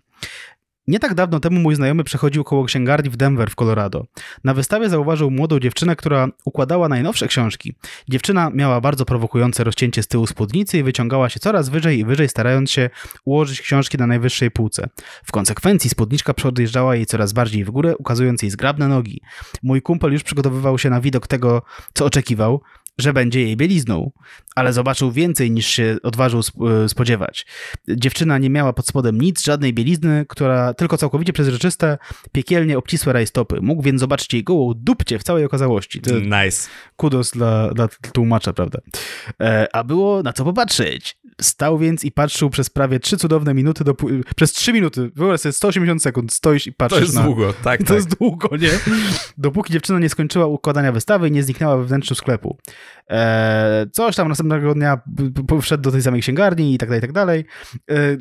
Nie tak dawno temu mój znajomy przechodził koło księgarni w Denver w Colorado. Na wystawie zauważył młodą dziewczynę, która układała najnowsze książki. Dziewczyna miała bardzo prowokujące rozcięcie z tyłu spódnicy i wyciągała się coraz wyżej i wyżej, starając się ułożyć książki na najwyższej półce. W konsekwencji spódniczka podjeżdżała jej coraz bardziej w górę, ukazując jej zgrabne nogi. Mój kumpel już przygotowywał się na widok tego, co oczekiwał, że będzie jej bielizną, ale zobaczył więcej niż się odważył e, spodziewać. Dziewczyna nie miała pod spodem nic, żadnej bielizny, która tylko całkowicie przezroczyste, piekielnie obcisłe rajstopy. Mógł więc zobaczyć jej gołą dupcie w całej okazałości. To Nice. kudos dla, dla tłumacza, prawda? E, a było na co popatrzeć. Stał więc i patrzył przez prawie trzy cudowne minuty, do, przez trzy minuty, wyobraź sobie 180 sekund, stoisz i patrzysz To jest na... długo, tak, To tak. jest długo, nie? Dopóki dziewczyna nie skończyła układania wystawy i nie zniknęła we wnętrzu sklepu. E, coś tam następnego dnia wszedł do tej samej księgarni i tak dalej, i tak dalej. E,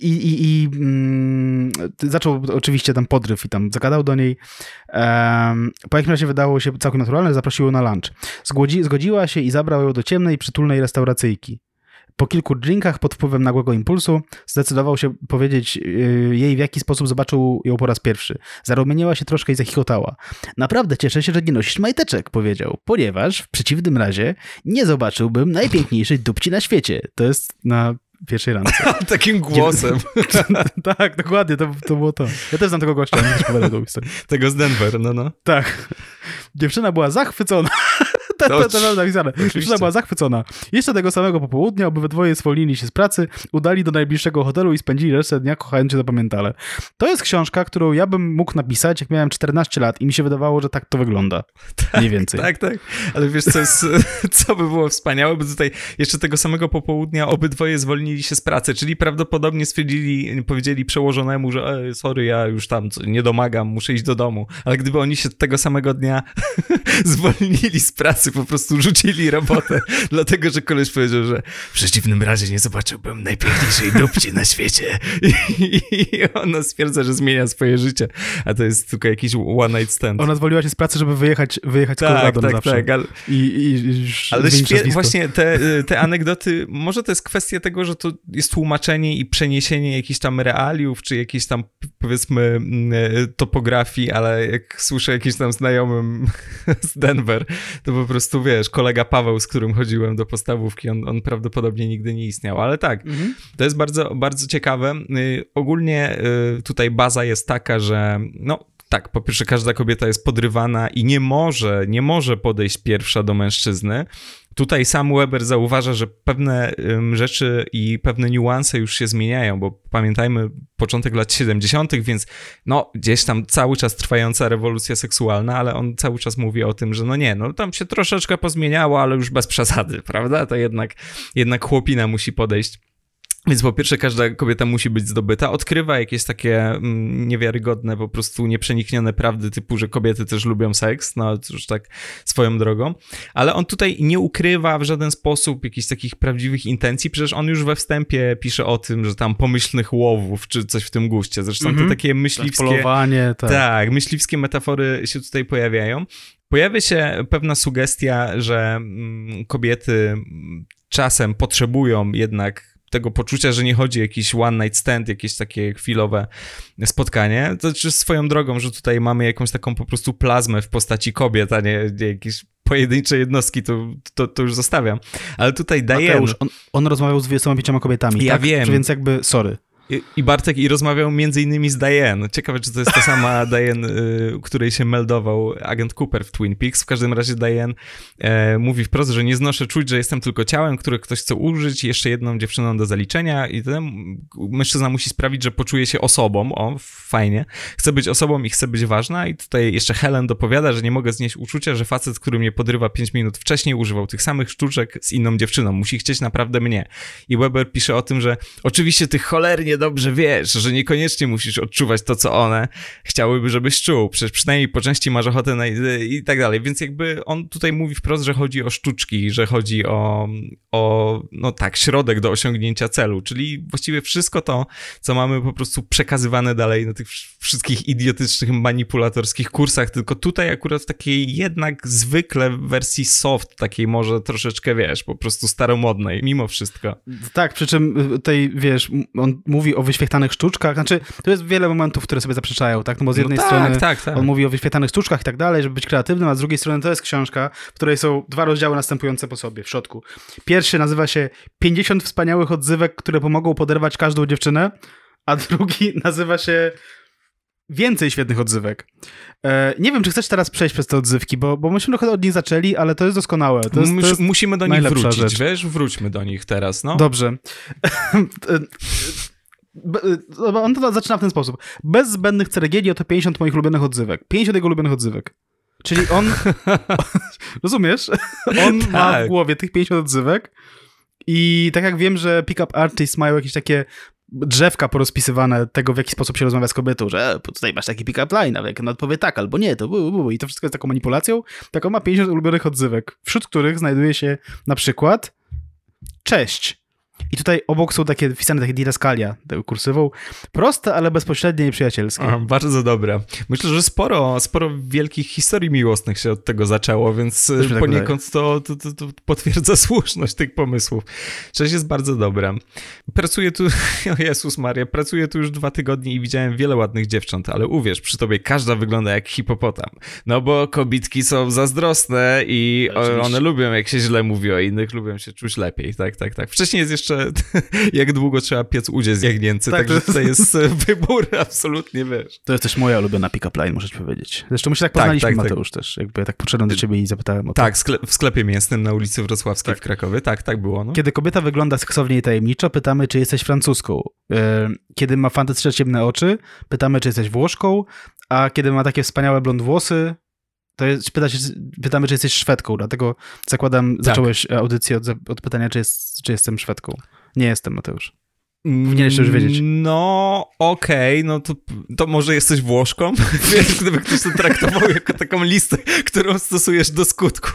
I, i, i mm, zaczął oczywiście tam podryw i tam zagadał do niej. Po jakimś razie wydało się całkiem naturalne, zaprosił ją na lunch. Zgodzi, zgodziła się i zabrał ją do ciemnej, przytulnej restauracyjki. Po kilku drinkach pod wpływem nagłego impulsu zdecydował się powiedzieć yy, jej, w jaki sposób zobaczył ją po raz pierwszy. Zarumieniła się troszkę i zachichotała. Naprawdę cieszę się, że nie nosisz majteczek, powiedział, ponieważ w przeciwnym razie nie zobaczyłbym najpiękniejszej dupci na świecie. To jest na pierwszej randce. Takim głosem tak, dokładnie, to, to było to. Ja też znam tego gościa, też tą historię. tego z Denver, no no. Tak. Dziewczyna była zachwycona. To, to, to mam napisane. Dziewczyna była zachwycona. Jeszcze tego samego popołudnia obydwoje zwolnili się z pracy, udali do najbliższego hotelu i spędzili resztę dnia kochając się zapamiętale. To jest książka, którą ja bym mógł napisać, jak miałem 14 lat i mi się wydawało, że tak to wygląda. Mniej więcej. Tak, tak. Ale wiesz, co, jest, co by było wspaniałe, bo tutaj jeszcze tego samego popołudnia obydwoje zwolnili się z pracy, czyli prawdopodobnie stwierdzili, powiedzieli przełożonemu, że e, sorry, ja już tam nie domagam, muszę iść do domu. Ale gdyby oni się tego samego dnia zwolnili z pracy, po prostu rzucili robotę, dlatego, że koleś powiedział, że w przeciwnym razie nie zobaczyłbym najpiękniejszej dupci na świecie. I, ona stwierdza, że zmienia swoje życie, a to jest tylko jakiś one night stand. Ona zwoliła się z pracy, żeby wyjechać, wyjechać z tak, Colorado tak, zawsze. tak, ale, I, i, ale świe- właśnie te, te anegdoty, może to jest kwestia tego, że to jest tłumaczenie i przeniesienie jakichś tam realiów, czy jakiejś tam powiedzmy mm, e, topografii, ale jak słyszę jakimś tam znajomym z Denver, to po prostu wiesz, kolega Paweł, z którym chodziłem do podstawówki, on, on prawdopodobnie nigdy nie istniał, ale tak, Mhm. to jest bardzo, bardzo ciekawe. Y, Ogólnie y, tutaj baza jest taka, że no tak, po pierwsze każda kobieta jest podrywana i nie może, nie może podejść pierwsza do mężczyzny. Tutaj sam Weber zauważa, że pewne rzeczy i pewne niuanse już się zmieniają, bo pamiętajmy początek lat 70., więc no gdzieś tam cały czas trwająca rewolucja seksualna, ale on cały czas mówi o tym, że no nie, no tam się troszeczkę pozmieniało, ale już bez przesady, prawda? To jednak, jednak chłopina musi podejść. Więc po pierwsze, każda kobieta musi być zdobyta. Odkrywa jakieś takie mm, niewiarygodne, po prostu nieprzeniknione prawdy, typu, że kobiety też lubią seks, no już tak swoją drogą. Ale on tutaj nie ukrywa w żaden sposób jakichś takich prawdziwych intencji. Przecież on już we wstępie pisze o tym, że tam pomyślnych łowów, czy coś w tym guście. Zresztą Mhm. to takie myśliwskie. Polowanie, tak. Tak, myśliwskie metafory się tutaj pojawiają. Pojawia się pewna sugestia, że mm, kobiety mm, czasem potrzebują jednak tego poczucia, że nie chodzi o jakiś one night stand, jakieś takie chwilowe spotkanie. To znaczy swoją drogą, że tutaj mamy jakąś taką po prostu plazmę w postaci kobiet, a nie, nie jakieś pojedyncze jednostki, to, to, to już zostawiam. Ale tutaj Diane... Mateusz, on, on rozmawiał z 25 kobietami, Ja tak? wiem. Więc jakby, sorry. I, I Bartek i rozmawiał między innymi z Diane. Ciekawe, czy to jest ta sama Diane, y, której się meldował agent Cooper w Twin Peaks. W każdym razie Diane e, mówi wprost, że nie znoszę czuć, że jestem tylko ciałem, które ktoś chce użyć, jeszcze jedną dziewczyną do zaliczenia i ten mężczyzna musi sprawić, że poczuje się osobą. O, fajnie. Chce być osobą i chce być ważna i tutaj jeszcze Helen dopowiada, że nie mogę znieść uczucia, że facet, który mnie podrywa 5 minut wcześniej, używał tych samych sztuczek z inną dziewczyną. Musi chcieć naprawdę mnie. I Weber pisze o tym, że oczywiście tych cholernie dobrze wiesz, że niekoniecznie musisz odczuwać to, co one chciałyby, żebyś czuł. Przecież przynajmniej po części masz ochotę na i tak dalej. Więc jakby on tutaj mówi wprost, że chodzi o sztuczki, że chodzi o, o no tak, środek do osiągnięcia celu, czyli właściwie wszystko to, co mamy po prostu przekazywane dalej na tych wszystkich idiotycznych, manipulatorskich kursach, tylko tutaj akurat w takiej jednak zwykle wersji soft, takiej może troszeczkę, wiesz, po prostu staromodnej, mimo wszystko. Tak, przy czym tutaj, wiesz, on mówi o wyświetlanych sztuczkach, znaczy, to jest wiele momentów, które sobie zaprzeczają, tak, no bo z no jednej no tak, strony tak, tak. on mówi o wyświetlanych sztuczkach i tak dalej, żeby być kreatywnym, a z drugiej strony to jest książka, w której są dwa rozdziały następujące po sobie w środku. Pierwszy nazywa się 50 wspaniałych odzywek, które pomogą poderwać każdą dziewczynę, a drugi nazywa się więcej świetnych odzywek. E, nie wiem, czy chcesz teraz przejść przez te odzywki, bo, bo myśmy trochę od nich zaczęli, ale to jest doskonałe. To jest, to jest Musimy do nich wrócić, rzecz. wiesz? Wróćmy do nich teraz, no. Dobrze. On to zaczyna w ten sposób. Bez zbędnych ceregieli oto 50 moich ulubionych odzywek. 50 jego ulubionych odzywek. Czyli on, rozumiesz? On tak. ma w tak. głowie tych 50 odzywek i tak jak wiem, że pick-up artists mają jakieś takie drzewka porozpisywane tego, w jaki sposób się rozmawia z kobietą, że e, tutaj masz taki pick-up line, a jak on odpowie tak albo nie, to bu, bu, bu. i to wszystko jest taką manipulacją, tak on ma 50 ulubionych odzywek, wśród których znajduje się na przykład cześć, i tutaj obok są takie wpisane takie didaskalia kursywą. Proste, ale bezpośrednie i przyjacielskie. A, bardzo dobre. Myślę, że sporo, sporo wielkich historii miłosnych się od tego zaczęło, więc tak poniekąd to, to, to, to, potwierdza słuszność tych pomysłów. Cześć jest bardzo dobra. Pracuję tu, o Jezus Maria, pracuję tu już dwa tygodnie i widziałem wiele ładnych dziewcząt, ale uwierz, przy tobie każda wygląda jak hipopotam. No bo kobitki są zazdrosne i Oczywiście. one lubią, jak się źle mówi o innych, lubią się czuć lepiej. Tak, tak, tak. Wcześniej jest jeszcze jak długo trzeba piec udzie z jagnięcy, tak, także to jest wybór absolutnie, wiesz. To jest też moja ulubiona pick-up line, muszę ci powiedzieć. Zresztą my się tak, tak poznaliśmy, tak, tak, Mateusz, też. Jakby tak podszedłem do ciebie i zapytałem o to. Tak, w sklepie mięsnym na ulicy Wrocławskiej tak. w Krakowie, tak, tak było. No. Kiedy kobieta wygląda seksownie i tajemniczo, pytamy, czy jesteś francuską. E, kiedy ma fantastyczne ciemne oczy, pytamy, czy jesteś Włoszką, a kiedy ma takie wspaniałe blond włosy, to jest, pyta się, pytamy, czy jesteś Szwedką, dlatego zakładam, tak. zacząłeś audycję od, od pytania, czy, jest, czy jestem Szwedką. Nie jestem, Mateusz. Powinieneś już wiedzieć. No, okej, okay, no to, to może jesteś Włoszką? Wiesz, gdyby ktoś to traktował jako taką listę, którą stosujesz do skutku.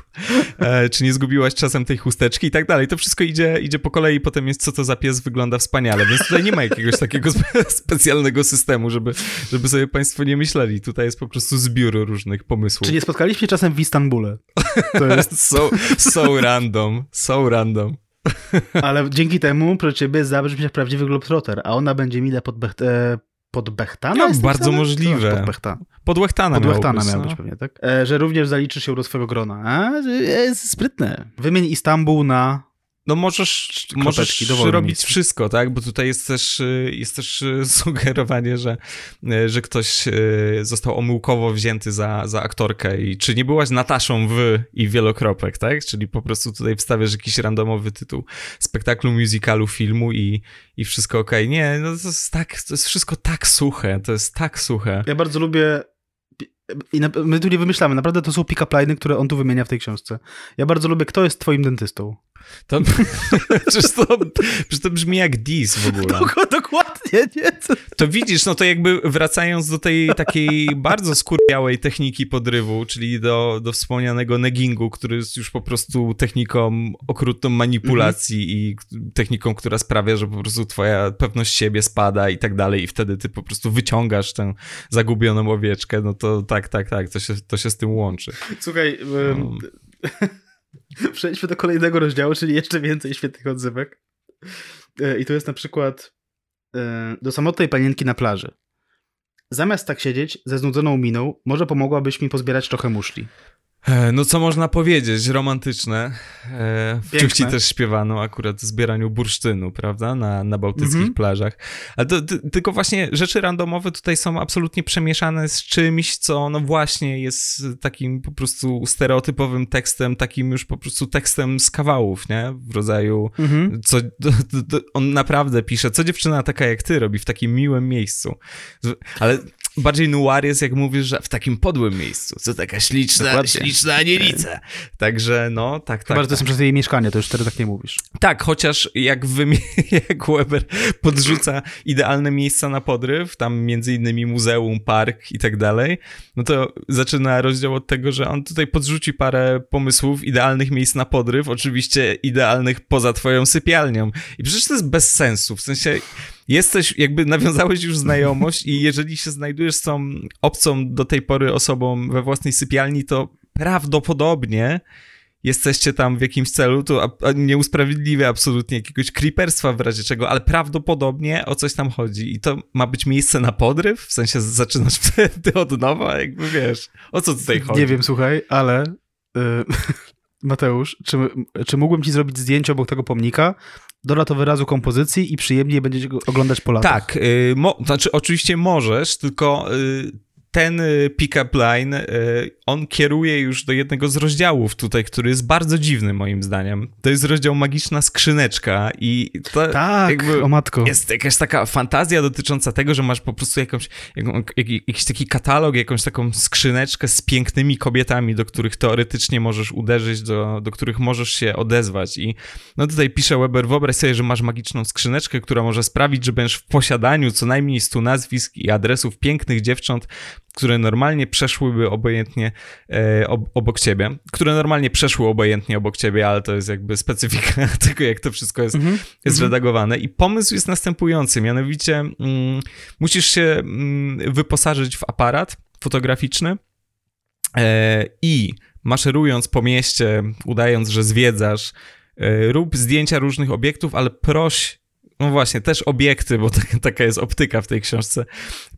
E, czy nie zgubiłaś czasem tej chusteczki i tak dalej. To wszystko idzie, idzie po kolei, potem jest co to za pies, wygląda wspaniale, więc tutaj nie ma jakiegoś takiego spe specjalnego systemu, żeby, żeby sobie państwo nie myśleli. Tutaj jest po prostu zbiór różnych pomysłów. Czy nie spotkaliśmy się czasem w Istanbule? To jest so, so random, so random. Ale dzięki temu pro ciebie zabrzmi jak prawdziwy Globetrotter, a ona będzie mile pod, Becht e, pod Bechtana? No, bardzo możliwe. Pod, Bechta. pod Łechtana Pod Łechtana miał być no. pewnie, tak? E, że również zaliczysz się do swojego grona. A, jest sprytne. Wymień Istanbul na no możesz, możesz robić wszystko, tak? Bo tutaj jest też, y, jest też y, sugerowanie, że, y, że ktoś został omyłkowo wzięty za, za aktorkę i czy nie byłaś Nataszą w i wielokropek, tak? Czyli po prostu tutaj wstawiasz jakiś randomowy tytuł spektaklu, musicalu, filmu i, i wszystko ok. Nie, no to jest tak, to jest wszystko tak suche, to jest tak suche. Ja bardzo lubię i na, my tu nie wymyślamy, naprawdę to są pick-up liny, które on tu wymienia w tej książce. Ja bardzo lubię, kto jest twoim dentystą. To, przecież, to, przecież to brzmi jak dis w ogóle. No, dokładnie, nie? Co? To widzisz, no to jakby wracając do tej takiej bardzo skurwiałej techniki podrywu, czyli do, do wspomnianego neggingu, który jest już po prostu techniką okrutną manipulacji mhm. i techniką, która sprawia, że po prostu twoja pewność siebie spada i tak dalej i wtedy ty po prostu wyciągasz tę zagubioną owieczkę, no to tak, tak, tak, to się, to się z tym łączy. Słuchaj, no. Przejdźmy do kolejnego rozdziału, czyli jeszcze więcej świetnych odzywek. E, I to jest na przykład e, do samotnej panienki na plaży. Zamiast tak siedzieć ze znudzoną miną, może pomogłabyś mi pozbierać trochę muszli. E, no co można powiedzieć, romantyczne. E, w Ciuchci też śpiewano akurat zbieraniu bursztynu, prawda, na, na bałtyckich mm -hmm. plażach. Ale to, to, tylko właśnie rzeczy randomowe tutaj są absolutnie przemieszane z czymś, co no właśnie jest takim po prostu stereotypowym tekstem, takim już po prostu tekstem z kawałów, nie? W rodzaju, mm -hmm. co on naprawdę pisze, co dziewczyna taka jak ty robi w takim miłym miejscu. Ale bardziej noir jest, jak mówisz, że w takim podłym miejscu, co taka śliczna, Dokładnie. śliczna anielica. Także no, tak, tak. Chyba, że to tak. jest przez jej mieszkanie, to już wtedy tak nie mówisz. Tak, chociaż jak, wymie- jak Weber podrzuca idealne miejsca na podryw, tam między innymi muzeum, park i tak dalej, no to zaczyna rozdział od tego, że on tutaj podrzuci parę pomysłów idealnych miejsc na podryw, oczywiście idealnych poza twoją sypialnią. I przecież to jest bez sensu, w sensie jesteś, jakby nawiązałeś już znajomość i jeżeli się znajdujesz z tą obcą do tej pory osobą we własnej sypialni, to prawdopodobnie jesteście tam w jakimś celu, to a- a nie usprawiedliwia absolutnie jakiegoś creeperstwa w razie czego, ale prawdopodobnie o coś tam chodzi i to ma być miejsce na podryw? W sensie zaczynasz wtedy od nowa, jakby wiesz, o co tutaj chodzi? Nie wiem, słuchaj, ale y, Mateusz, czy, czy mógłbym ci zrobić zdjęcie obok tego pomnika? Doda to wyrazu kompozycji i przyjemnie będziecie go oglądać po latach. Tak, y, mo- znaczy oczywiście możesz, tylko y, ten y, pick-up line, y, on kieruje już do jednego z rozdziałów tutaj, który jest bardzo dziwny moim zdaniem. To jest rozdział Magiczna Skrzyneczka i to Tak, o matko. jest jakaś taka fantazja dotycząca tego, że masz po prostu jakąś, jaką, jak, jakiś taki katalog, jakąś taką skrzyneczkę z pięknymi kobietami, do których teoretycznie możesz uderzyć, do, do których możesz się odezwać i no tutaj pisze Weber, wyobraź sobie, że masz magiczną skrzyneczkę, która może sprawić, że będziesz w posiadaniu co najmniej 100 nazwisk i adresów pięknych dziewcząt, które normalnie przeszłyby obojętnie e, ob, obok ciebie, które normalnie przeszły obojętnie obok ciebie, ale to jest jakby specyfika tego, jak to wszystko jest, Mhm. jest zredagowane. I pomysł jest następujący, mianowicie mm, musisz się mm, wyposażyć w aparat fotograficzny e, i maszerując po mieście, udając, że zwiedzasz, e, rób zdjęcia różnych obiektów, ale proś no właśnie, też obiekty, bo taka jest optyka w tej książce.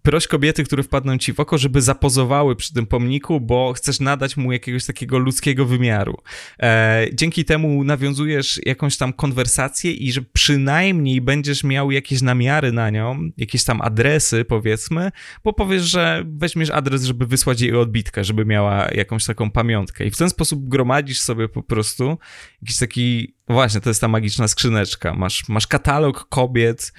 Proś kobiety, które wpadną ci w oko, żeby zapozowały przy tym pomniku, bo chcesz nadać mu jakiegoś takiego ludzkiego wymiaru. E, dzięki temu nawiązujesz jakąś tam konwersację i że przynajmniej będziesz miał jakieś namiary na nią, jakieś tam adresy, powiedzmy, bo powiesz, że weźmiesz adres, żeby wysłać jej odbitkę, żeby miała jakąś taką pamiątkę. I w ten sposób gromadzisz sobie po prostu jakiś taki, właśnie, to jest ta magiczna skrzyneczka. Masz, masz katalog kobiet,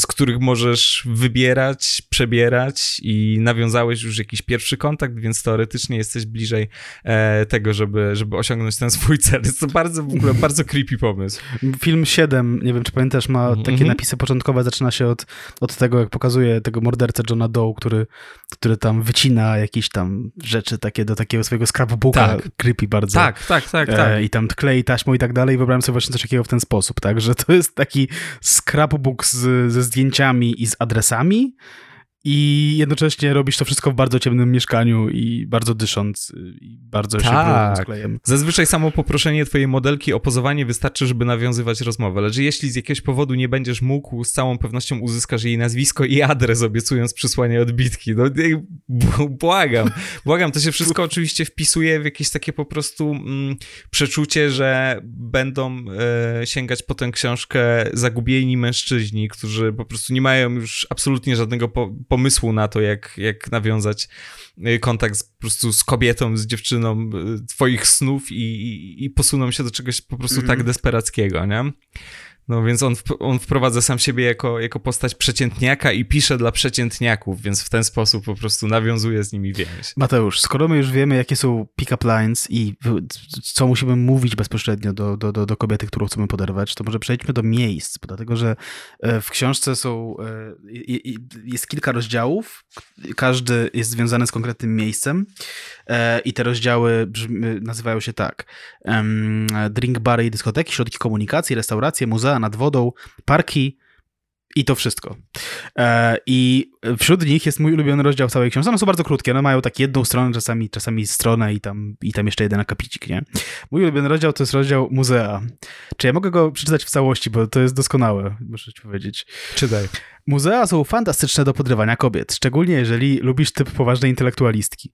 z których możesz wybierać, przebierać i nawiązałeś już jakiś pierwszy kontakt, więc teoretycznie jesteś bliżej e, tego, żeby, żeby osiągnąć ten swój cel. Jest to bardzo, w ogóle bardzo creepy pomysł. Film 7, nie wiem czy pamiętasz, ma takie Mhm. napisy początkowe, zaczyna się od, od tego, jak pokazuje tego mordercę Johna Doe, który, który tam wycina jakieś tam rzeczy takie do takiego swojego scrapbooka, Tak. creepy bardzo. Tak, tak, tak, E, tak. I tam klei taśmą i tak dalej. Wyobrażam sobie właśnie coś takiego w ten sposób, tak? Że to jest taki scrapbook z, ze zdjęciami i z adresami i jednocześnie robisz to wszystko w bardzo ciemnym mieszkaniu i bardzo dysząc y, i bardzo się Tak. z klejem. Zazwyczaj samo poproszenie twojej modelki o pozowanie wystarczy, żeby nawiązywać rozmowę, lecz jeśli z jakiegoś powodu nie będziesz mógł, z całą pewnością uzyskasz jej nazwisko i adres, obiecując przysłanie odbitki. No, b- błagam, błagam, to się wszystko oczywiście wpisuje w jakieś takie po prostu mm, przeczucie, że będą e, sięgać po tę książkę zagubieni mężczyźni, którzy po prostu nie mają już absolutnie żadnego po, pomysłu na to, jak, jak nawiązać y, kontakt z, po prostu z kobietą, z dziewczyną y, twoich snów i, i, i posuną się do czegoś po prostu Mhm. tak desperackiego, nie? No więc on, on wprowadza sam siebie jako, jako postać przeciętniaka i pisze dla przeciętniaków, więc w ten sposób po prostu nawiązuje z nimi więź. Mateusz, skoro my już wiemy, jakie są pick-up lines i co musimy mówić bezpośrednio do, do, do, do kobiety, którą chcemy poderwać, to może przejdźmy do miejsc, bo dlatego że e, w książce są, e, jest kilka rozdziałów, każdy jest związany z konkretnym miejscem i te rozdziały brzmi, nazywają się tak. Drink bary i dyskoteki, środki komunikacji, restauracje, muzea nad wodą, parki, i to wszystko. E, I wśród nich jest mój ulubiony rozdział całej książki. One są bardzo krótkie, one mają tak jedną stronę, czasami, czasami stronę i tam, i tam jeszcze jeden akapicik, nie? Mój ulubiony rozdział to jest rozdział muzea. Czy ja mogę go przeczytać w całości, bo to jest doskonałe, muszę ci powiedzieć. Czytaj. Muzea są fantastyczne do podrywania kobiet, szczególnie jeżeli lubisz typ poważnej intelektualistki.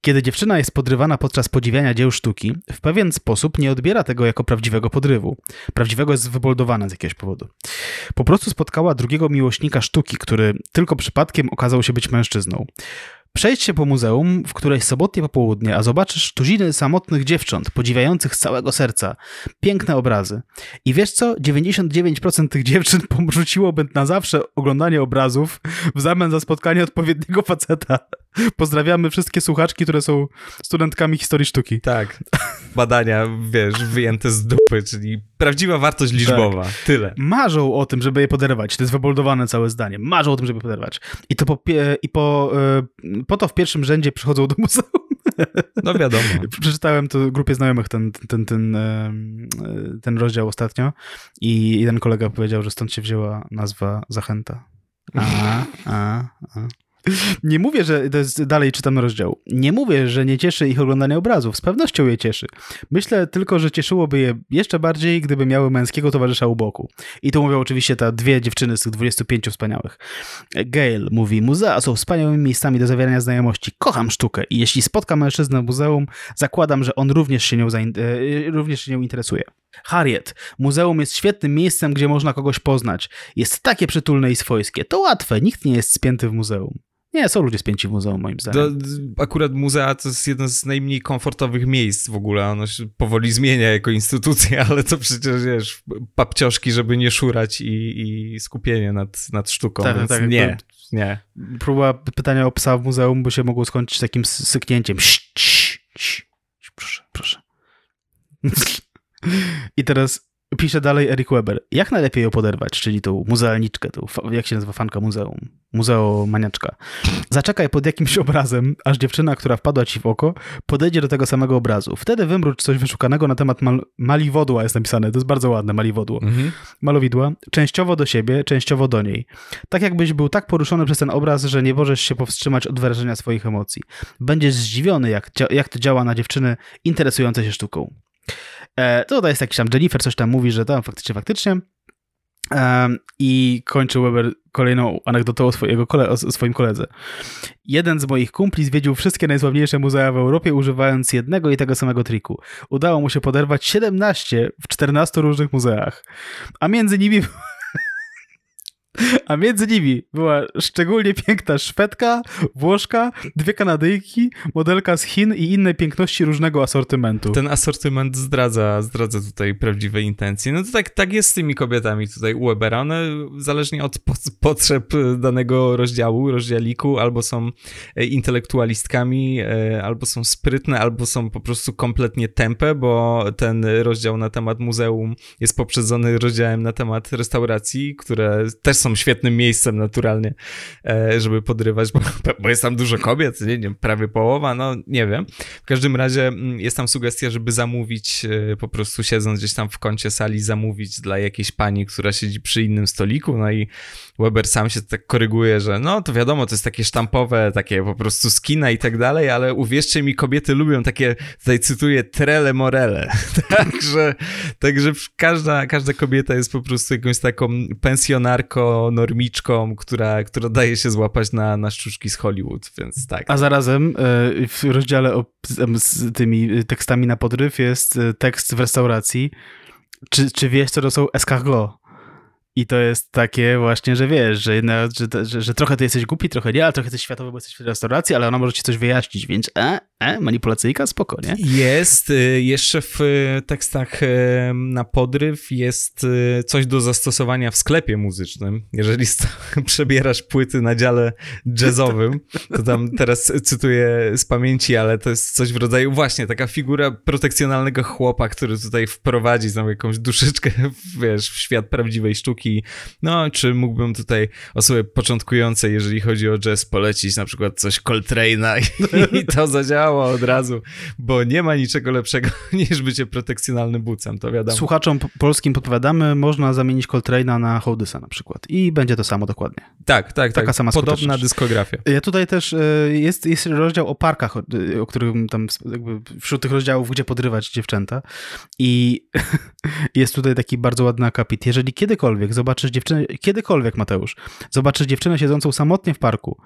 Kiedy dziewczyna jest podrywana podczas podziwiania dzieł sztuki, w pewien sposób nie odbiera tego jako prawdziwego podrywu. Prawdziwego jest wyboldowane z jakiegoś powodu. Po prostu spotkała drugiego miłośnika sztuki, który tylko przypadkiem okazał się być mężczyzną. Przejdź się po muzeum w którejś sobotnie popołudnie, a zobaczysz tuziny samotnych dziewcząt, podziwiających z całego serca piękne obrazy. I wiesz co? 99% tych dziewczyn porzuciłoby na zawsze oglądanie obrazów w zamian za spotkanie odpowiedniego faceta. Pozdrawiamy wszystkie słuchaczki, które są studentkami historii sztuki. Tak. Badania, wiesz, wyjęte z dupy, czyli prawdziwa wartość liczbowa. Tak. Tyle. Marzą o tym, żeby je poderwać. To jest wyboldowane całe zdanie. Marzą o tym, żeby poderwać. I to po, i po, e, po to w pierwszym rzędzie przychodzą do muzeum. No wiadomo. Przeczytałem to grupie znajomych ten, ten, ten, e, ten rozdział ostatnio i jeden kolega powiedział, że stąd się wzięła nazwa Zachęta. A, a, a. Nie mówię, że to jest dalej czytam rozdział. Nie mówię, że nie cieszy ich oglądanie obrazów. Z pewnością je cieszy. Myślę tylko, że cieszyłoby je jeszcze bardziej, gdyby miały męskiego towarzysza u boku. I tu mówią oczywiście te dwie dziewczyny z tych 25 wspaniałych. Gail mówi: Muzea są wspaniałymi miejscami do zawierania znajomości. Kocham sztukę i jeśli spotkam mężczyznę w muzeum, zakładam, że on również się nią, e, również się nią interesuje. Harriet. Muzeum jest świetnym miejscem, gdzie można kogoś poznać. Jest takie przytulne i swojskie. To łatwe, nikt nie jest spięty w muzeum. Nie, są ludzie spięci w muzeum, moim zdaniem. To, akurat muzea to jest jedno z najmniej komfortowych miejsc w ogóle. Ono się powoli zmienia jako instytucja, ale to przecież, wiesz, papcioszki, żeby nie szurać i, i skupienie nad, nad sztuką. Tak, więc tak. Nie, nie. Próba pytania o psa w muzeum by się mogło skończyć takim syknięciem. Proszę, proszę. I teraz Pisze dalej Eric Weber. Jak najlepiej ją poderwać, czyli tą muzealniczkę, tą, jak się nazywa fanka muzeum, muzeomaniaczka. Zaczekaj pod jakimś obrazem, aż dziewczyna, która wpadła ci w oko, podejdzie do tego samego obrazu. Wtedy wymrucz coś wyszukanego na temat mal maliwodła, jest napisane, to jest bardzo ładne, maliwodło. Mhm. Malowidła, częściowo do siebie, częściowo do niej. Tak jakbyś był tak poruszony przez ten obraz, że nie możesz się powstrzymać od wyrażenia swoich emocji. Będziesz zdziwiony, jak, jak to działa na dziewczyny interesujące się sztuką. E, to tutaj jest jakiś tam Jennifer, coś tam mówi, że tam faktycznie, faktycznie. I kończy Weber kolejną anegdotą o, swojego kole o swoim koledze. Jeden z moich kumpli zwiedził wszystkie najsławniejsze muzea w Europie używając jednego i tego samego triku. Udało mu się poderwać 17 w 14 różnych muzeach. A między nimi a między nimi była szczególnie piękna Szwedka, Włoszka, dwie Kanadyjki, modelka z Chin i inne piękności różnego asortymentu. Ten asortyment zdradza, zdradza tutaj prawdziwe intencje. No to tak, tak jest z tymi kobietami tutaj u Webera. One zależnie od potrzeb danego rozdziału, rozdziałiku, albo są e, intelektualistkami, e, albo są sprytne, albo są po prostu kompletnie tępe, bo ten rozdział na temat muzeum jest poprzedzony rozdziałem na temat restauracji, które też są świetnym miejscem naturalnie, e, żeby podrywać, bo, bo jest tam dużo kobiet, nie wiem, prawie połowa, no nie wiem. W każdym razie mm, jest tam sugestia, żeby zamówić, e, po prostu siedząc gdzieś tam w kącie sali, zamówić dla jakiejś pani, która siedzi przy innym stoliku, no i Weber sam się tak koryguje, że no to wiadomo, to jest takie sztampowe, takie po prostu skina i tak dalej, ale uwierzcie mi, kobiety lubią takie, tutaj cytuję, trele morele. także, także każda, każda kobieta jest po prostu jakąś taką pensjonarką, normiczką, która, która daje się złapać na, na szczuczki z Hollywood, więc tak. A zarazem e, w rozdziale o, z tymi tekstami na podryw jest e, tekst w restauracji. Czy, czy wiesz, co to są escargots? I to jest takie właśnie, że wiesz, że, jedna, że, że, że, trochę ty jesteś głupi, trochę nie, ale trochę jesteś światowy, bo jesteś w restauracji, ale ona może ci coś wyjaśnić, więc e, e, manipulacyjka, spoko, nie? Jest, y, jeszcze w y, tekstach y, na podryw jest coś do zastosowania w sklepie muzycznym. Jeżeli przebierasz płyty na dziale jazzowym, to tam teraz cytuję z pamięci, ale to jest coś w rodzaju właśnie taka figura protekcjonalnego chłopa, który tutaj wprowadzi tam jakąś duszyczkę, wiesz, w świat prawdziwej sztuki no, czy mógłbym tutaj osobie początkującej, jeżeli chodzi o jazz, polecić na przykład coś Coltrane'a i, i to zadziała od razu, bo nie ma niczego lepszego niż bycie protekcjonalnym bucem, to wiadomo. Słuchaczom polskim podpowiadamy, można zamienić Coltrane'a na Hołdysa na przykład i będzie to samo dokładnie. Tak, tak, tak. Taka sama Podobna dyskografia. Ja tutaj też, e, jest, jest rozdział o parkach, o, o którym tam jakby wśród tych rozdziałów, gdzie podrywać dziewczęta i jest tutaj taki bardzo ładny akapit. Jeżeli kiedykolwiek zobaczysz dziewczynę, kiedykolwiek Mateusz, zobaczysz dziewczynę siedzącą samotnie w parku,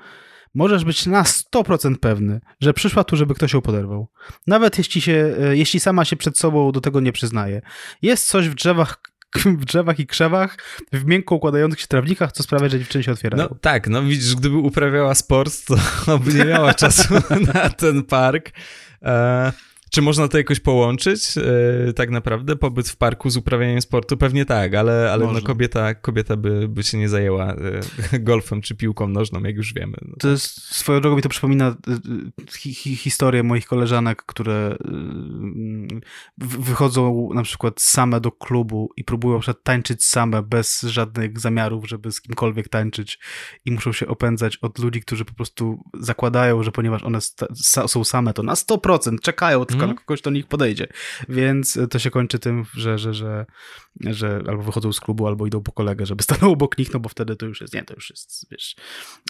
możesz być na 100% pewny, że przyszła tu, żeby ktoś ją poderwał. Nawet jeśli, się, e, jeśli sama się przed sobą do tego nie przyznaje. Jest coś w drzewach w drzewach i krzewach, w miękko układających się trawnikach, co sprawia, że dziewczyny się otwierają. No tak, no widzisz, gdyby uprawiała sport, to by nie miała czasu na ten park. E, czy można to jakoś połączyć, e, tak naprawdę, pobyt w parku z uprawianiem sportu? Pewnie tak, ale, ale no kobieta, kobieta by, by się nie zajęła e, golfem czy piłką nożną, jak już wiemy. No to jest, swoją drogą mi to przypomina e, hi, hi, historię moich koleżanek, które wychodzą na przykład same do klubu i próbują tańczyć same, bez żadnych zamiarów, żeby z kimkolwiek tańczyć i muszą się opędzać od ludzi, którzy po prostu zakładają, że ponieważ one są same, to na 100% czekają tylko mm. kogoś, do nich podejdzie. Więc to się kończy tym, że, że, że, że albo wychodzą z klubu, albo idą po kolegę, żeby stanął obok nich, no bo wtedy to już jest, nie, to już jest, wiesz,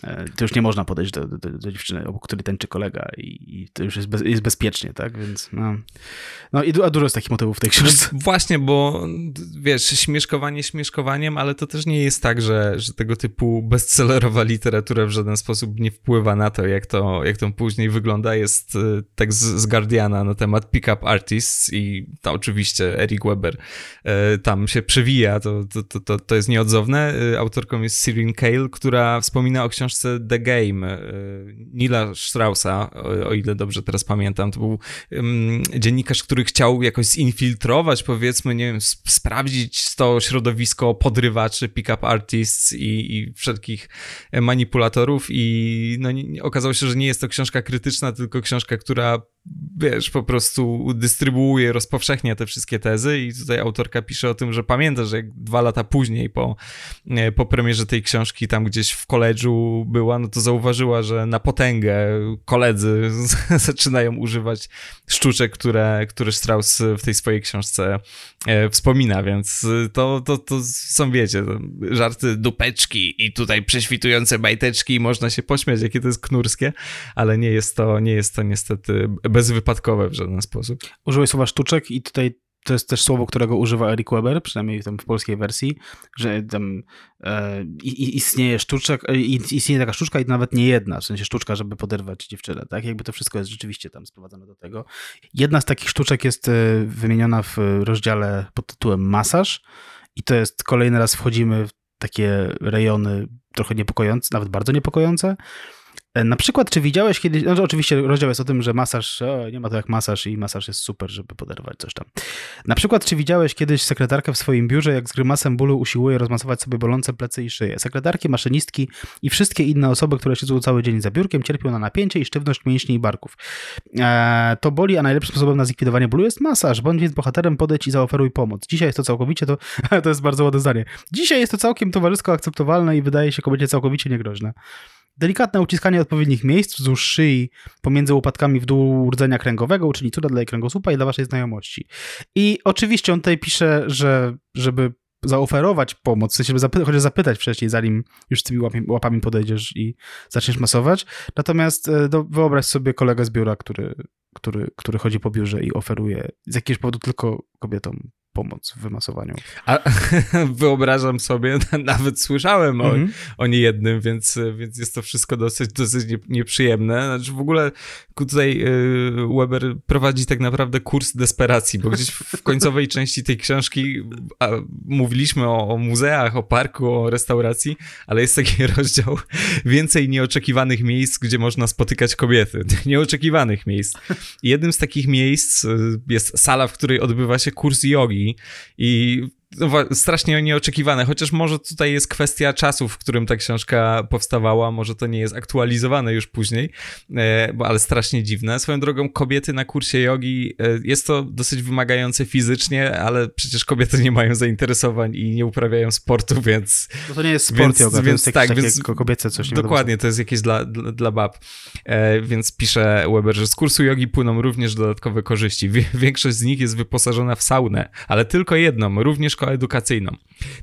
e, to już nie można podejść do, do, do dziewczyny, obok której tańczy kolega i, i to już jest, bez, jest bezpiecznie, tak, więc no. No i a dużo jest takich motywów w tej książce. Właśnie, bo wiesz, śmieszkowanie śmieszkowaniem, ale to też nie jest tak, że, że tego typu bestsellerowa literatura w żaden sposób nie wpływa na to, jak to, jak to później wygląda. Jest e, tekst z Guardiana na temat pick-up artists i to oczywiście Eric Weber e, tam się przewija, to, to, to, to jest nieodzowne. E, autorką jest Sirin Kale, która wspomina o książce The Game e, Nila Straussa, o ile dobrze teraz pamiętam. To był um, dziennikarz, który chciał jakoś zinfiltrować, powiedzmy, nie wiem, sprawdzić to środowisko podrywaczy, pick-up artists i, i wszelkich manipulatorów i no, nie, okazało się, że nie jest to książka krytyczna, tylko książka, która wiesz, po prostu dystrybuuje, rozpowszechnia te wszystkie tezy i tutaj autorka pisze o tym, że pamięta, że jak dwa lata później po, e, po premierze tej książki tam gdzieś w koledżu była, no to zauważyła, że na potęgę koledzy zaczynają używać sztuczek, które, które Strauss w tej swojej książce e, wspomina, więc to, to, to są, wiecie, żarty dupeczki i tutaj prześwitujące bajteczki i można się pośmiać, jakie to jest knurskie, ale nie jest to, nie jest to niestety bezwypadkowe w żaden sposób. Użyłeś słowa sztuczek i tutaj to jest też słowo, którego używa Eric Weber, przynajmniej tam w polskiej wersji, że tam e, istnieje sztuczek, e, istnieje taka sztuczka i nawet nie jedna, w sensie sztuczka, żeby poderwać dziewczynę, tak? Jakby to wszystko jest rzeczywiście tam sprowadzone do tego. Jedna z takich sztuczek jest e, wymieniona w rozdziale pod tytułem masaż i to jest kolejny raz wchodzimy w takie rejony trochę niepokojące, nawet bardzo niepokojące, na przykład, czy widziałeś kiedyś, no oczywiście rozdział jest o tym, że masaż, o, nie ma to jak masaż i masaż jest super, żeby poderwać coś tam. Na przykład, czy widziałeś kiedyś sekretarkę w swoim biurze, jak z grymasem bólu usiłuje rozmasować sobie bolące plecy i szyję? Sekretarki, maszynistki i wszystkie inne osoby, które siedzą cały dzień za biurkiem, cierpią na napięcie i sztywność mięśni i barków. Eee, to boli, a najlepszym sposobem na zlikwidowanie bólu jest masaż. Bądź więc bohaterem, podejdź i zaoferuj pomoc. Dzisiaj jest to całkowicie, to, to jest bardzo ładne zdanie. Dzisiaj jest to całkiem towarzysko akceptowalne i wydaje się kobiecie całkowicie niegroźne. Delikatne uciskanie odpowiednich miejsc wzdłuż szyi pomiędzy łopatkami w dół rdzenia kręgowego uczyni cuda dla jej kręgosłupa i dla waszej znajomości. I oczywiście on tutaj pisze, że żeby zaoferować pomoc, w sensie, zapy chociaż zapytać wcześniej, zanim już tymi łapami, łapami podejdziesz i zaczniesz masować. Natomiast e, wyobraź sobie kolegę z biura, który, który, który chodzi po biurze i oferuje z jakiegoś powodu tylko kobietom pomoc w wymasowaniu. A, wyobrażam sobie, nawet słyszałem o, mm -hmm. o niejednym, więc, więc jest to wszystko dosyć, dosyć nieprzyjemne. Znaczy w ogóle tutaj y, Weber prowadzi tak naprawdę kurs desperacji, bo gdzieś w końcowej części tej książki mówiliśmy o, o, muzeach, o parku, o restauracji, ale jest taki rozdział więcej nieoczekiwanych miejsc, gdzie można spotykać kobiety. Nieoczekiwanych miejsc. Jednym z takich miejsc y, jest sala, w której odbywa się kurs jogi i no, strasznie nieoczekiwane, chociaż może tutaj jest kwestia czasu, w którym ta książka powstawała, może to nie jest aktualizowane już później, e, bo, ale strasznie dziwne. Swoją drogą kobiety na kursie jogi, e, jest to dosyć wymagające fizycznie, ale przecież kobiety nie mają zainteresowań i nie uprawiają sportu, więc... No to nie jest sport więc, yoga, więc, więc tak, więc kobiece coś nie Dokładnie, to jest jakieś dla, dla, dla bab. E, więc pisze Weber, że z kursu jogi płyną również dodatkowe korzyści. Większość z nich jest wyposażona w saunę, ale tylko jedną, również szkołę edukacyjną.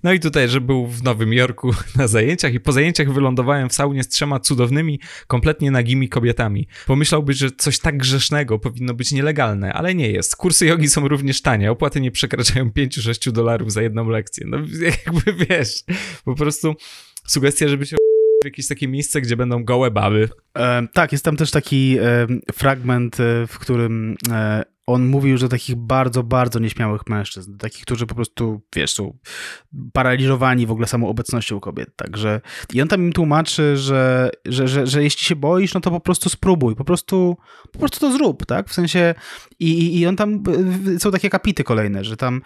No i tutaj, że był w Nowym Jorku na zajęciach i po zajęciach wylądowałem w saunie z trzema cudownymi, kompletnie nagimi kobietami. Pomyślałbyś, że coś tak grzesznego powinno być nielegalne, ale nie jest. Kursy jogi są również tanie, opłaty nie przekraczają 5-6 dolarów za jedną lekcję. No jakby wiesz, po prostu sugestia, żeby się w jakieś takie miejsce, gdzie będą gołe baby. E, tak, jest tam też taki e, fragment, e, w którym e, on mówił, że takich bardzo, bardzo nieśmiałych mężczyzn, takich, którzy po prostu, wiesz, są paraliżowani w ogóle samą obecnością kobiet, także i on tam im tłumaczy, że, że, że, że jeśli się boisz, no to po prostu spróbuj, po prostu, po prostu to zrób, tak, w sensie i, i on tam, są takie kapity kolejne, że tam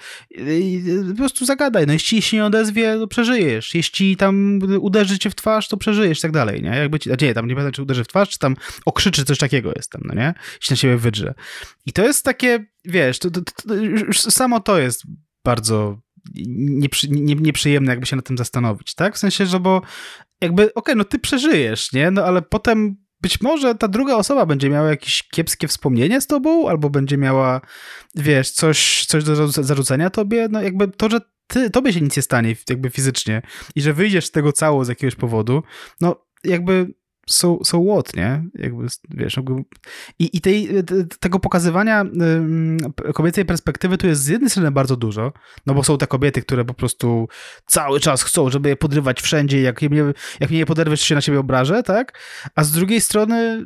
po prostu zagadaj, no jeśli się nie odezwie, to przeżyjesz, jeśli tam uderzy cię w twarz, to przeżyjesz, tak dalej, nie, jakby ci, nie, tam nie pamiętam, czy uderzy w twarz, czy tam okrzyczy, coś takiego jest tam, no nie, jeśli na siebie wydrze. I to jest takie, wiesz, to, to, to, już samo to jest bardzo nieprzy, nie, nieprzyjemne jakby się na tym zastanowić, tak? W sensie, że bo jakby, okej, okay, no ty przeżyjesz, nie? No ale potem być może ta druga osoba będzie miała jakieś kiepskie wspomnienie z tobą, albo będzie miała, wiesz, coś, coś do zarzucenia tobie, no jakby to, że ty, tobie się nic nie stanie jakby fizycznie i że wyjdziesz z tego cało z jakiegoś powodu, no jakby so, so what, nie? Jakby, wiesz, i, i tej, tego pokazywania kobiecej perspektywy tu jest z jednej strony bardzo dużo, no bo są te kobiety, które po prostu cały czas chcą, żeby je podrywać wszędzie, jak, mnie, jak mnie nie poderwiesz, się na siebie obrażę, tak? A z drugiej strony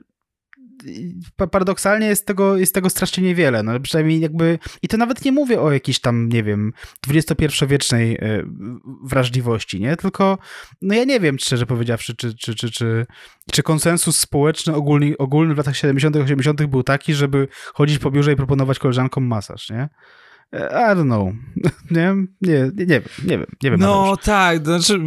paradoksalnie jest tego, jest tego strasznie niewiele. No, przynajmniej jakby, i to nawet nie mówię o jakiejś tam, nie wiem, XXI-wiecznej e, wrażliwości, nie? Tylko, no ja nie wiem, szczerze powiedziawszy, czy, czy, czy, czy, czy konsensus społeczny ogólny, ogólny w latach 70., 80. był taki, żeby chodzić po biurze i proponować koleżankom masaż, nie? I don't know. Nie, nie, nie, wiem, nie wiem, nie wiem. No tak, znaczy,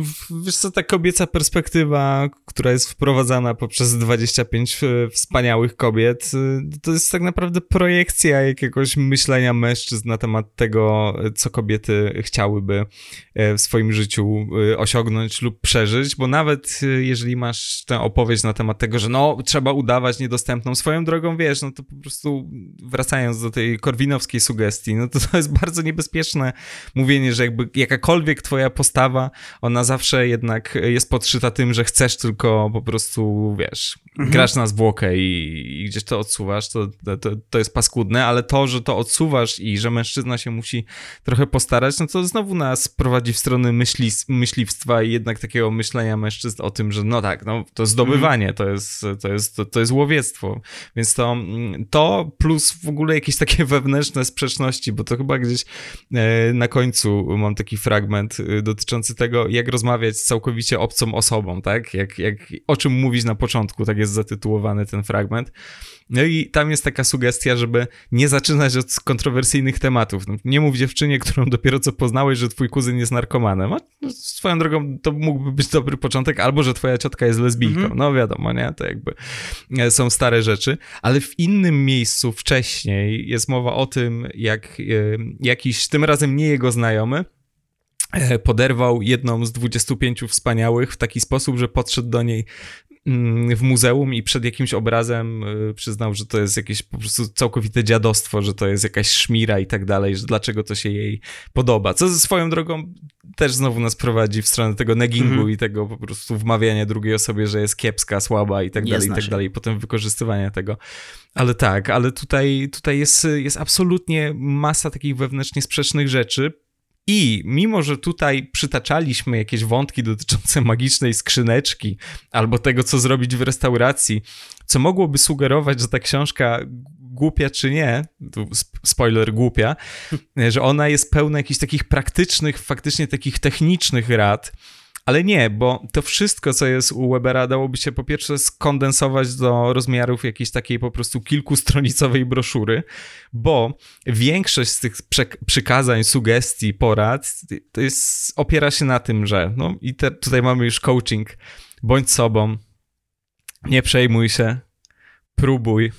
wiesz co, ta kobieca perspektywa, która jest wprowadzana poprzez 25 e, wspaniałych kobiet, e, to jest tak naprawdę projekcja jakiegoś myślenia mężczyzn na temat tego, co kobiety chciałyby e, w swoim życiu osiągnąć lub przeżyć, bo nawet jeżeli masz tę opowieść na temat tego, że no, trzeba udawać niedostępną swoją drogą, wiesz, no to po prostu wracając do tej korwinowskiej sugestii, no to to jest bardzo niebezpieczne mówienie, że jakby jakakolwiek twoja postawa, ona zawsze jednak jest podszyta tym, że chcesz tylko po prostu, wiesz, mhm. grasz na zwłokę i, i, gdzieś to odsuwasz, to, to, to jest paskudne, ale to, że to odsuwasz i że mężczyzna się musi trochę postarać, no to znowu nas prowadzi w stronę myśli, myśliwstwa i jednak takiego myślenia mężczyzn o tym, że no tak, no to zdobywanie, mhm. to, jest, to, jest, to, to jest łowiectwo, więc to, to plus w ogóle jakieś takie wewnętrzne sprzeczności, bo to chyba gdzieś e, na końcu mam taki fragment e, dotyczący tego, jak rozmawiać z całkowicie obcą osobą, tak? Jak, jak, o czym mówić na początku, tak jest zatytułowany ten fragment. No i tam jest taka sugestia, żeby nie zaczynać od kontrowersyjnych tematów. No, nie mów dziewczynie, którą dopiero co poznałeś, że twój kuzyn jest narkomanem. No, swoją drogą to mógłby być dobry początek, albo że twoja ciotka jest lesbijką. Mhm. No wiadomo, nie? To jakby e, są stare rzeczy. Ale w innym miejscu wcześniej jest mowa o tym, jak jakiś, tym razem nie jego znajomy, e, poderwał jedną z 25 wspaniałych w taki sposób, że podszedł do niej w muzeum i przed jakimś obrazem y, przyznał, że to jest jakieś po prostu całkowite dziadostwo, że to jest jakaś szmira i tak dalej, że dlaczego to się jej podoba. Co ze swoją drogą też znowu nas prowadzi w stronę tego negingu mm -hmm. i tego po prostu wmawiania drugiej osobie, że jest kiepska, słaba i tak dalej, i tak dalej, i potem wykorzystywania tego. Ale tak, ale tutaj, tutaj jest, jest absolutnie masa takich wewnętrznie sprzecznych rzeczy, i mimo, że tutaj przytaczaliśmy jakieś wątki dotyczące magicznej skrzyneczki albo tego, co zrobić w restauracji, co mogłoby sugerować, że ta książka głupia czy nie, spoiler głupia, że ona jest pełna jakichś takich praktycznych, faktycznie takich technicznych rad, ale nie, bo to wszystko, co jest u Webera, dałoby się po pierwsze skondensować do rozmiarów jakiejś takiej po prostu kilkustronicowej broszury, bo większość z tych przykazań, sugestii, porad to jest, opiera się na tym, że no i te, tutaj mamy już coaching, bądź sobą, nie przejmuj się, próbuj,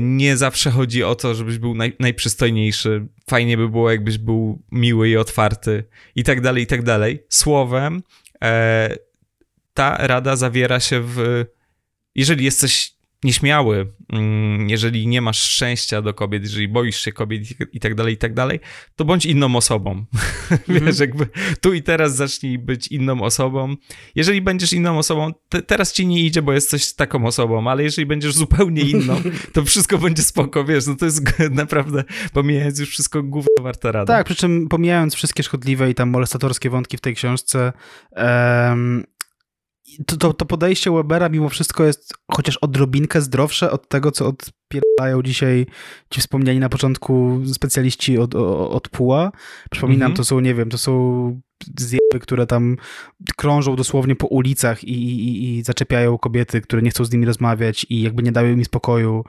nie zawsze chodzi o to, żebyś był naj, najprzystojniejszy. Fajnie by było, jakbyś był miły i otwarty i tak dalej, i tak dalej. Słowem, e, ta rada zawiera się w. Jeżeli jesteś nieśmiały, mm, jeżeli nie masz szczęścia do kobiet, jeżeli boisz się kobiet i tak dalej, i tak dalej, to bądź inną osobą. Wiesz, mhm. jakby tu i teraz zacznij być inną osobą. Jeżeli będziesz inną osobą, te, teraz ci nie idzie, bo jesteś taką osobą, ale jeżeli będziesz zupełnie inną, to wszystko będzie spoko, wiesz, no to jest naprawdę, pomijając już wszystko, gówno warta rada. Tak, przy czym pomijając wszystkie szkodliwe i tam molestatorskie wątki w tej książce, um, to, to, to podejście Webera mimo wszystko jest chociaż odrobinkę zdrowsze od tego, co od rozpierają dzisiaj ci wspomniani na początku specjaliści od, od PUA. Przypominam, mhm. to są, nie wiem, to są zjeby, które tam krążą dosłownie po ulicach i, i, i, zaczepiają kobiety, które nie chcą z nimi rozmawiać i jakby nie dają mi spokoju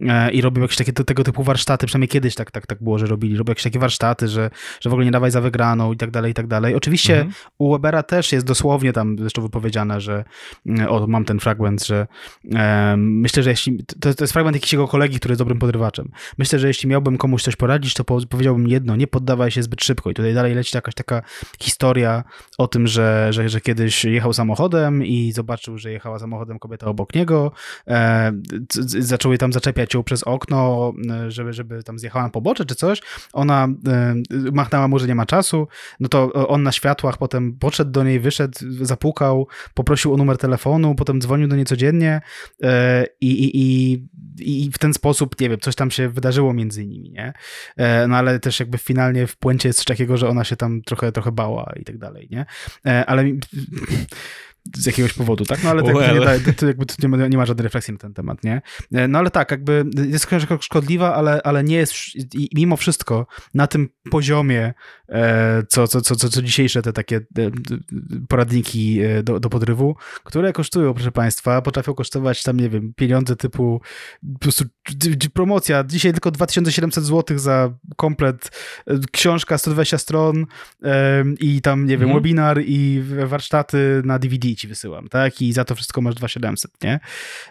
e, i robią jakieś takie tego typu warsztaty, przynajmniej kiedyś tak, tak, tak było, że robili, robią jakieś takie warsztaty, że, że w ogóle nie dawaj za wygraną i tak dalej, i tak dalej. Oczywiście mhm. u Webera też jest dosłownie tam zresztą wypowiedziane, że mm, o, mam ten fragment, że e, myślę, że jeśli, to, to jest fragment jakiegoś jego kolegi, który jest dobrym podrywaczem. Myślę, że jeśli miałbym komuś coś poradzić, to powiedziałbym jedno, nie poddawaj się zbyt szybko i tutaj dalej leci jakaś taka historia o tym, że, że, że kiedyś jechał samochodem i zobaczył, że jechała samochodem kobieta obok niego, e, zaczął jej tam zaczepiać ją przez okno, e, żeby, żeby tam zjechała na pobocze czy coś. Ona e, machnęła mu, że nie ma czasu, no to on na światłach potem podszedł do niej, wyszedł, zapukał, poprosił o numer telefonu, potem dzwonił do niej codziennie e, i, i, i, i w ten sposób, nie wiem, coś tam się wydarzyło między nimi, nie? E, no ale też jakby finalnie w puencie jest coś takiego, że ona się tam trochę, trochę bała i tak dalej, nie? E, ale z jakiegoś powodu, tak? No ale to, well. jakby, nie, to, jakby nie, ma, nie ma żadnej refleksji na ten temat, nie? E, no ale tak, jakby jest szkodliwa, ale, ale nie jest, i mimo wszystko na tym poziomie, co, co, co, co, dzisiejsze te takie poradniki do, do podrywu, które kosztują, proszę Państwa, potrafią kosztować tam, nie wiem, pieniądze typu po prostu promocja, dzisiaj tylko 2700 zł za komplet, książka 120 stron i tam, nie wiem, mm. webinar i warsztaty na DVD ci wysyłam, tak? I za to wszystko masz 2700, nie?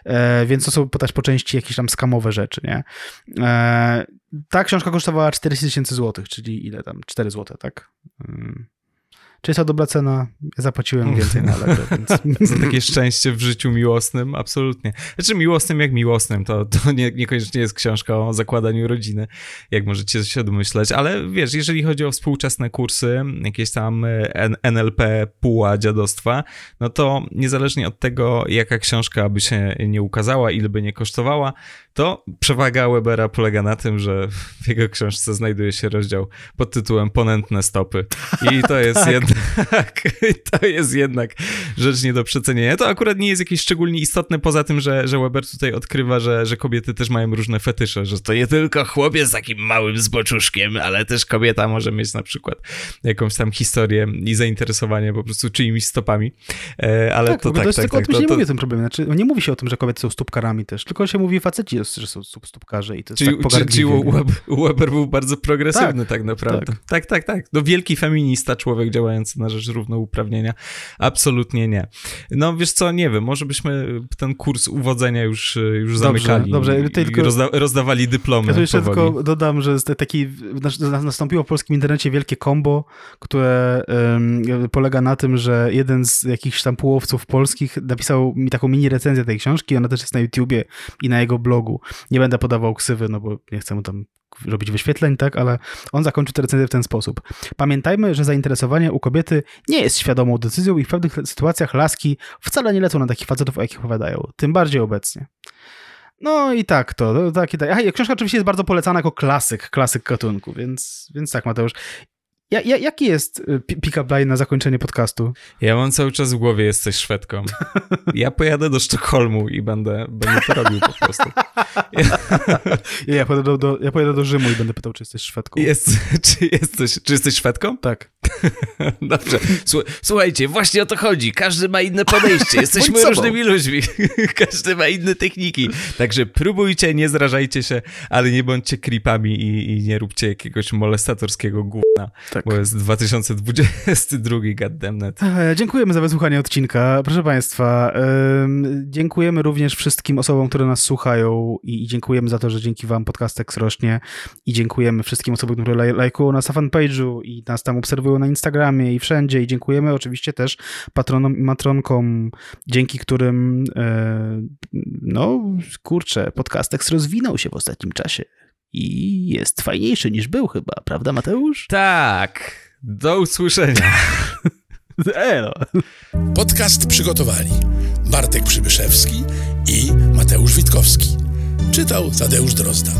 E, więc to są też po części jakieś tam skamowe rzeczy, nie? Ta książka kosztowała 40 tysięcy złotych, czyli ile tam? 4 złote, tak? Czy jest to dobra cena? Ja zapłaciłem więcej na Allegro, więc... Takie szczęście w życiu miłosnym, absolutnie. Znaczy miłosnym jak miłosnym, to, to nie, niekoniecznie jest książka o zakładaniu rodziny, jak możecie się domyśleć, ale wiesz, jeżeli chodzi o współczesne kursy, jakieś tam e, NLP, puła, dziadostwa, no to niezależnie od tego, jaka książka by się nie ukazała, ile by nie kosztowała, to przewaga Webera polega na tym, że w jego książce znajduje się rozdział pod tytułem Ponętne stopy. I to jest tak. Jednak to jest jednak rzecz nie do przecenienia. To akurat nie jest jakieś szczególnie istotne, poza tym, że, że Weber tutaj odkrywa, że, że kobiety też mają różne fetysze, że to nie tylko chłopiec z takim małym zboczuszkiem, ale też kobieta może mieć na przykład jakąś tam historię i zainteresowanie po prostu czyimiś stopami. E, ale tak, to tak, tak, tak, o tym to, się nie to... mówi o tym problemie. Znaczy, nie mówi się o tym, że kobiety są stópkarami też, tylko się mówi faceci że są stópkarze i to jest czyli, tak pogardliwie. Czyli Weber był bardzo progresywny tak, tak naprawdę. Tak. tak, tak, tak. No wielki feminista, człowiek działający na rzecz równouprawnienia. Absolutnie nie. No wiesz co, nie wiem, może byśmy ten kurs uwodzenia już, już zamykali dobrze, dobrze. Tylko, rozda rozdawali dyplomy Ja tu jeszcze powoli. tylko dodam, że taki, nastąpiło w polskim internecie wielkie kombo, które um, polega na tym, że jeden z jakichś tam połowców polskich napisał mi taką mini recenzję tej książki, ona też jest na YouTubie i na jego blogu. Nie będę podawał ksywy, no bo nie chcę mu tam robić wyświetleń, tak, ale on zakończył tę recenzję w ten sposób. Pamiętajmy, że zainteresowanie u kobiety nie jest świadomą decyzją i w pewnych sytuacjach laski wcale nie lecą na takich facetów, o jakich opowiadają. Tym bardziej obecnie. No i tak to, tak i tak. Aha, książka oczywiście jest bardzo polecana jako klasyk, klasyk gatunku, więc, więc tak Mateusz. Ja, ja, jaki jest y, pick-up line na zakończenie podcastu? Ja mam cały czas w głowie jesteś Szwedką. Ja pojadę do Sztokholmu i będę, będę to robił po prostu. Ja, ja, pojadę do, do, ja pojadę do Rzymu i będę pytał, czy jesteś Szwedką. Jest, czy, jesteś, czy jesteś Szwedką? Tak. Dobrze. Słuchajcie, właśnie o to chodzi. Każdy ma inne podejście. Jesteśmy różnymi ludźmi. Każdy ma inne techniki. Także próbujcie, nie zrażajcie się, ale nie bądźcie creepami i, i nie róbcie jakiegoś molestatorskiego gówna. Tak tak. Bo jest 2022, goddammit. Dziękujemy za wysłuchanie odcinka. Proszę Państwa, dziękujemy również wszystkim osobom, które nas słuchają i, dziękujemy za to, że dzięki Wam podcast rośnie i dziękujemy wszystkim osobom, które lajkują nas na fanpage'u i nas tam obserwują na Instagramie i wszędzie i dziękujemy oczywiście też patronom i matronkom, dzięki którym e, no kurczę, podcast rozwinął się w ostatnim czasie i jest fajniejszy niż był chyba, prawda Mateusz? Tak. Do usłyszenia. Elo. Podcast przygotowali Bartek Przybyszewski i Mateusz Witkowski. Czytał Tadeusz Drozda.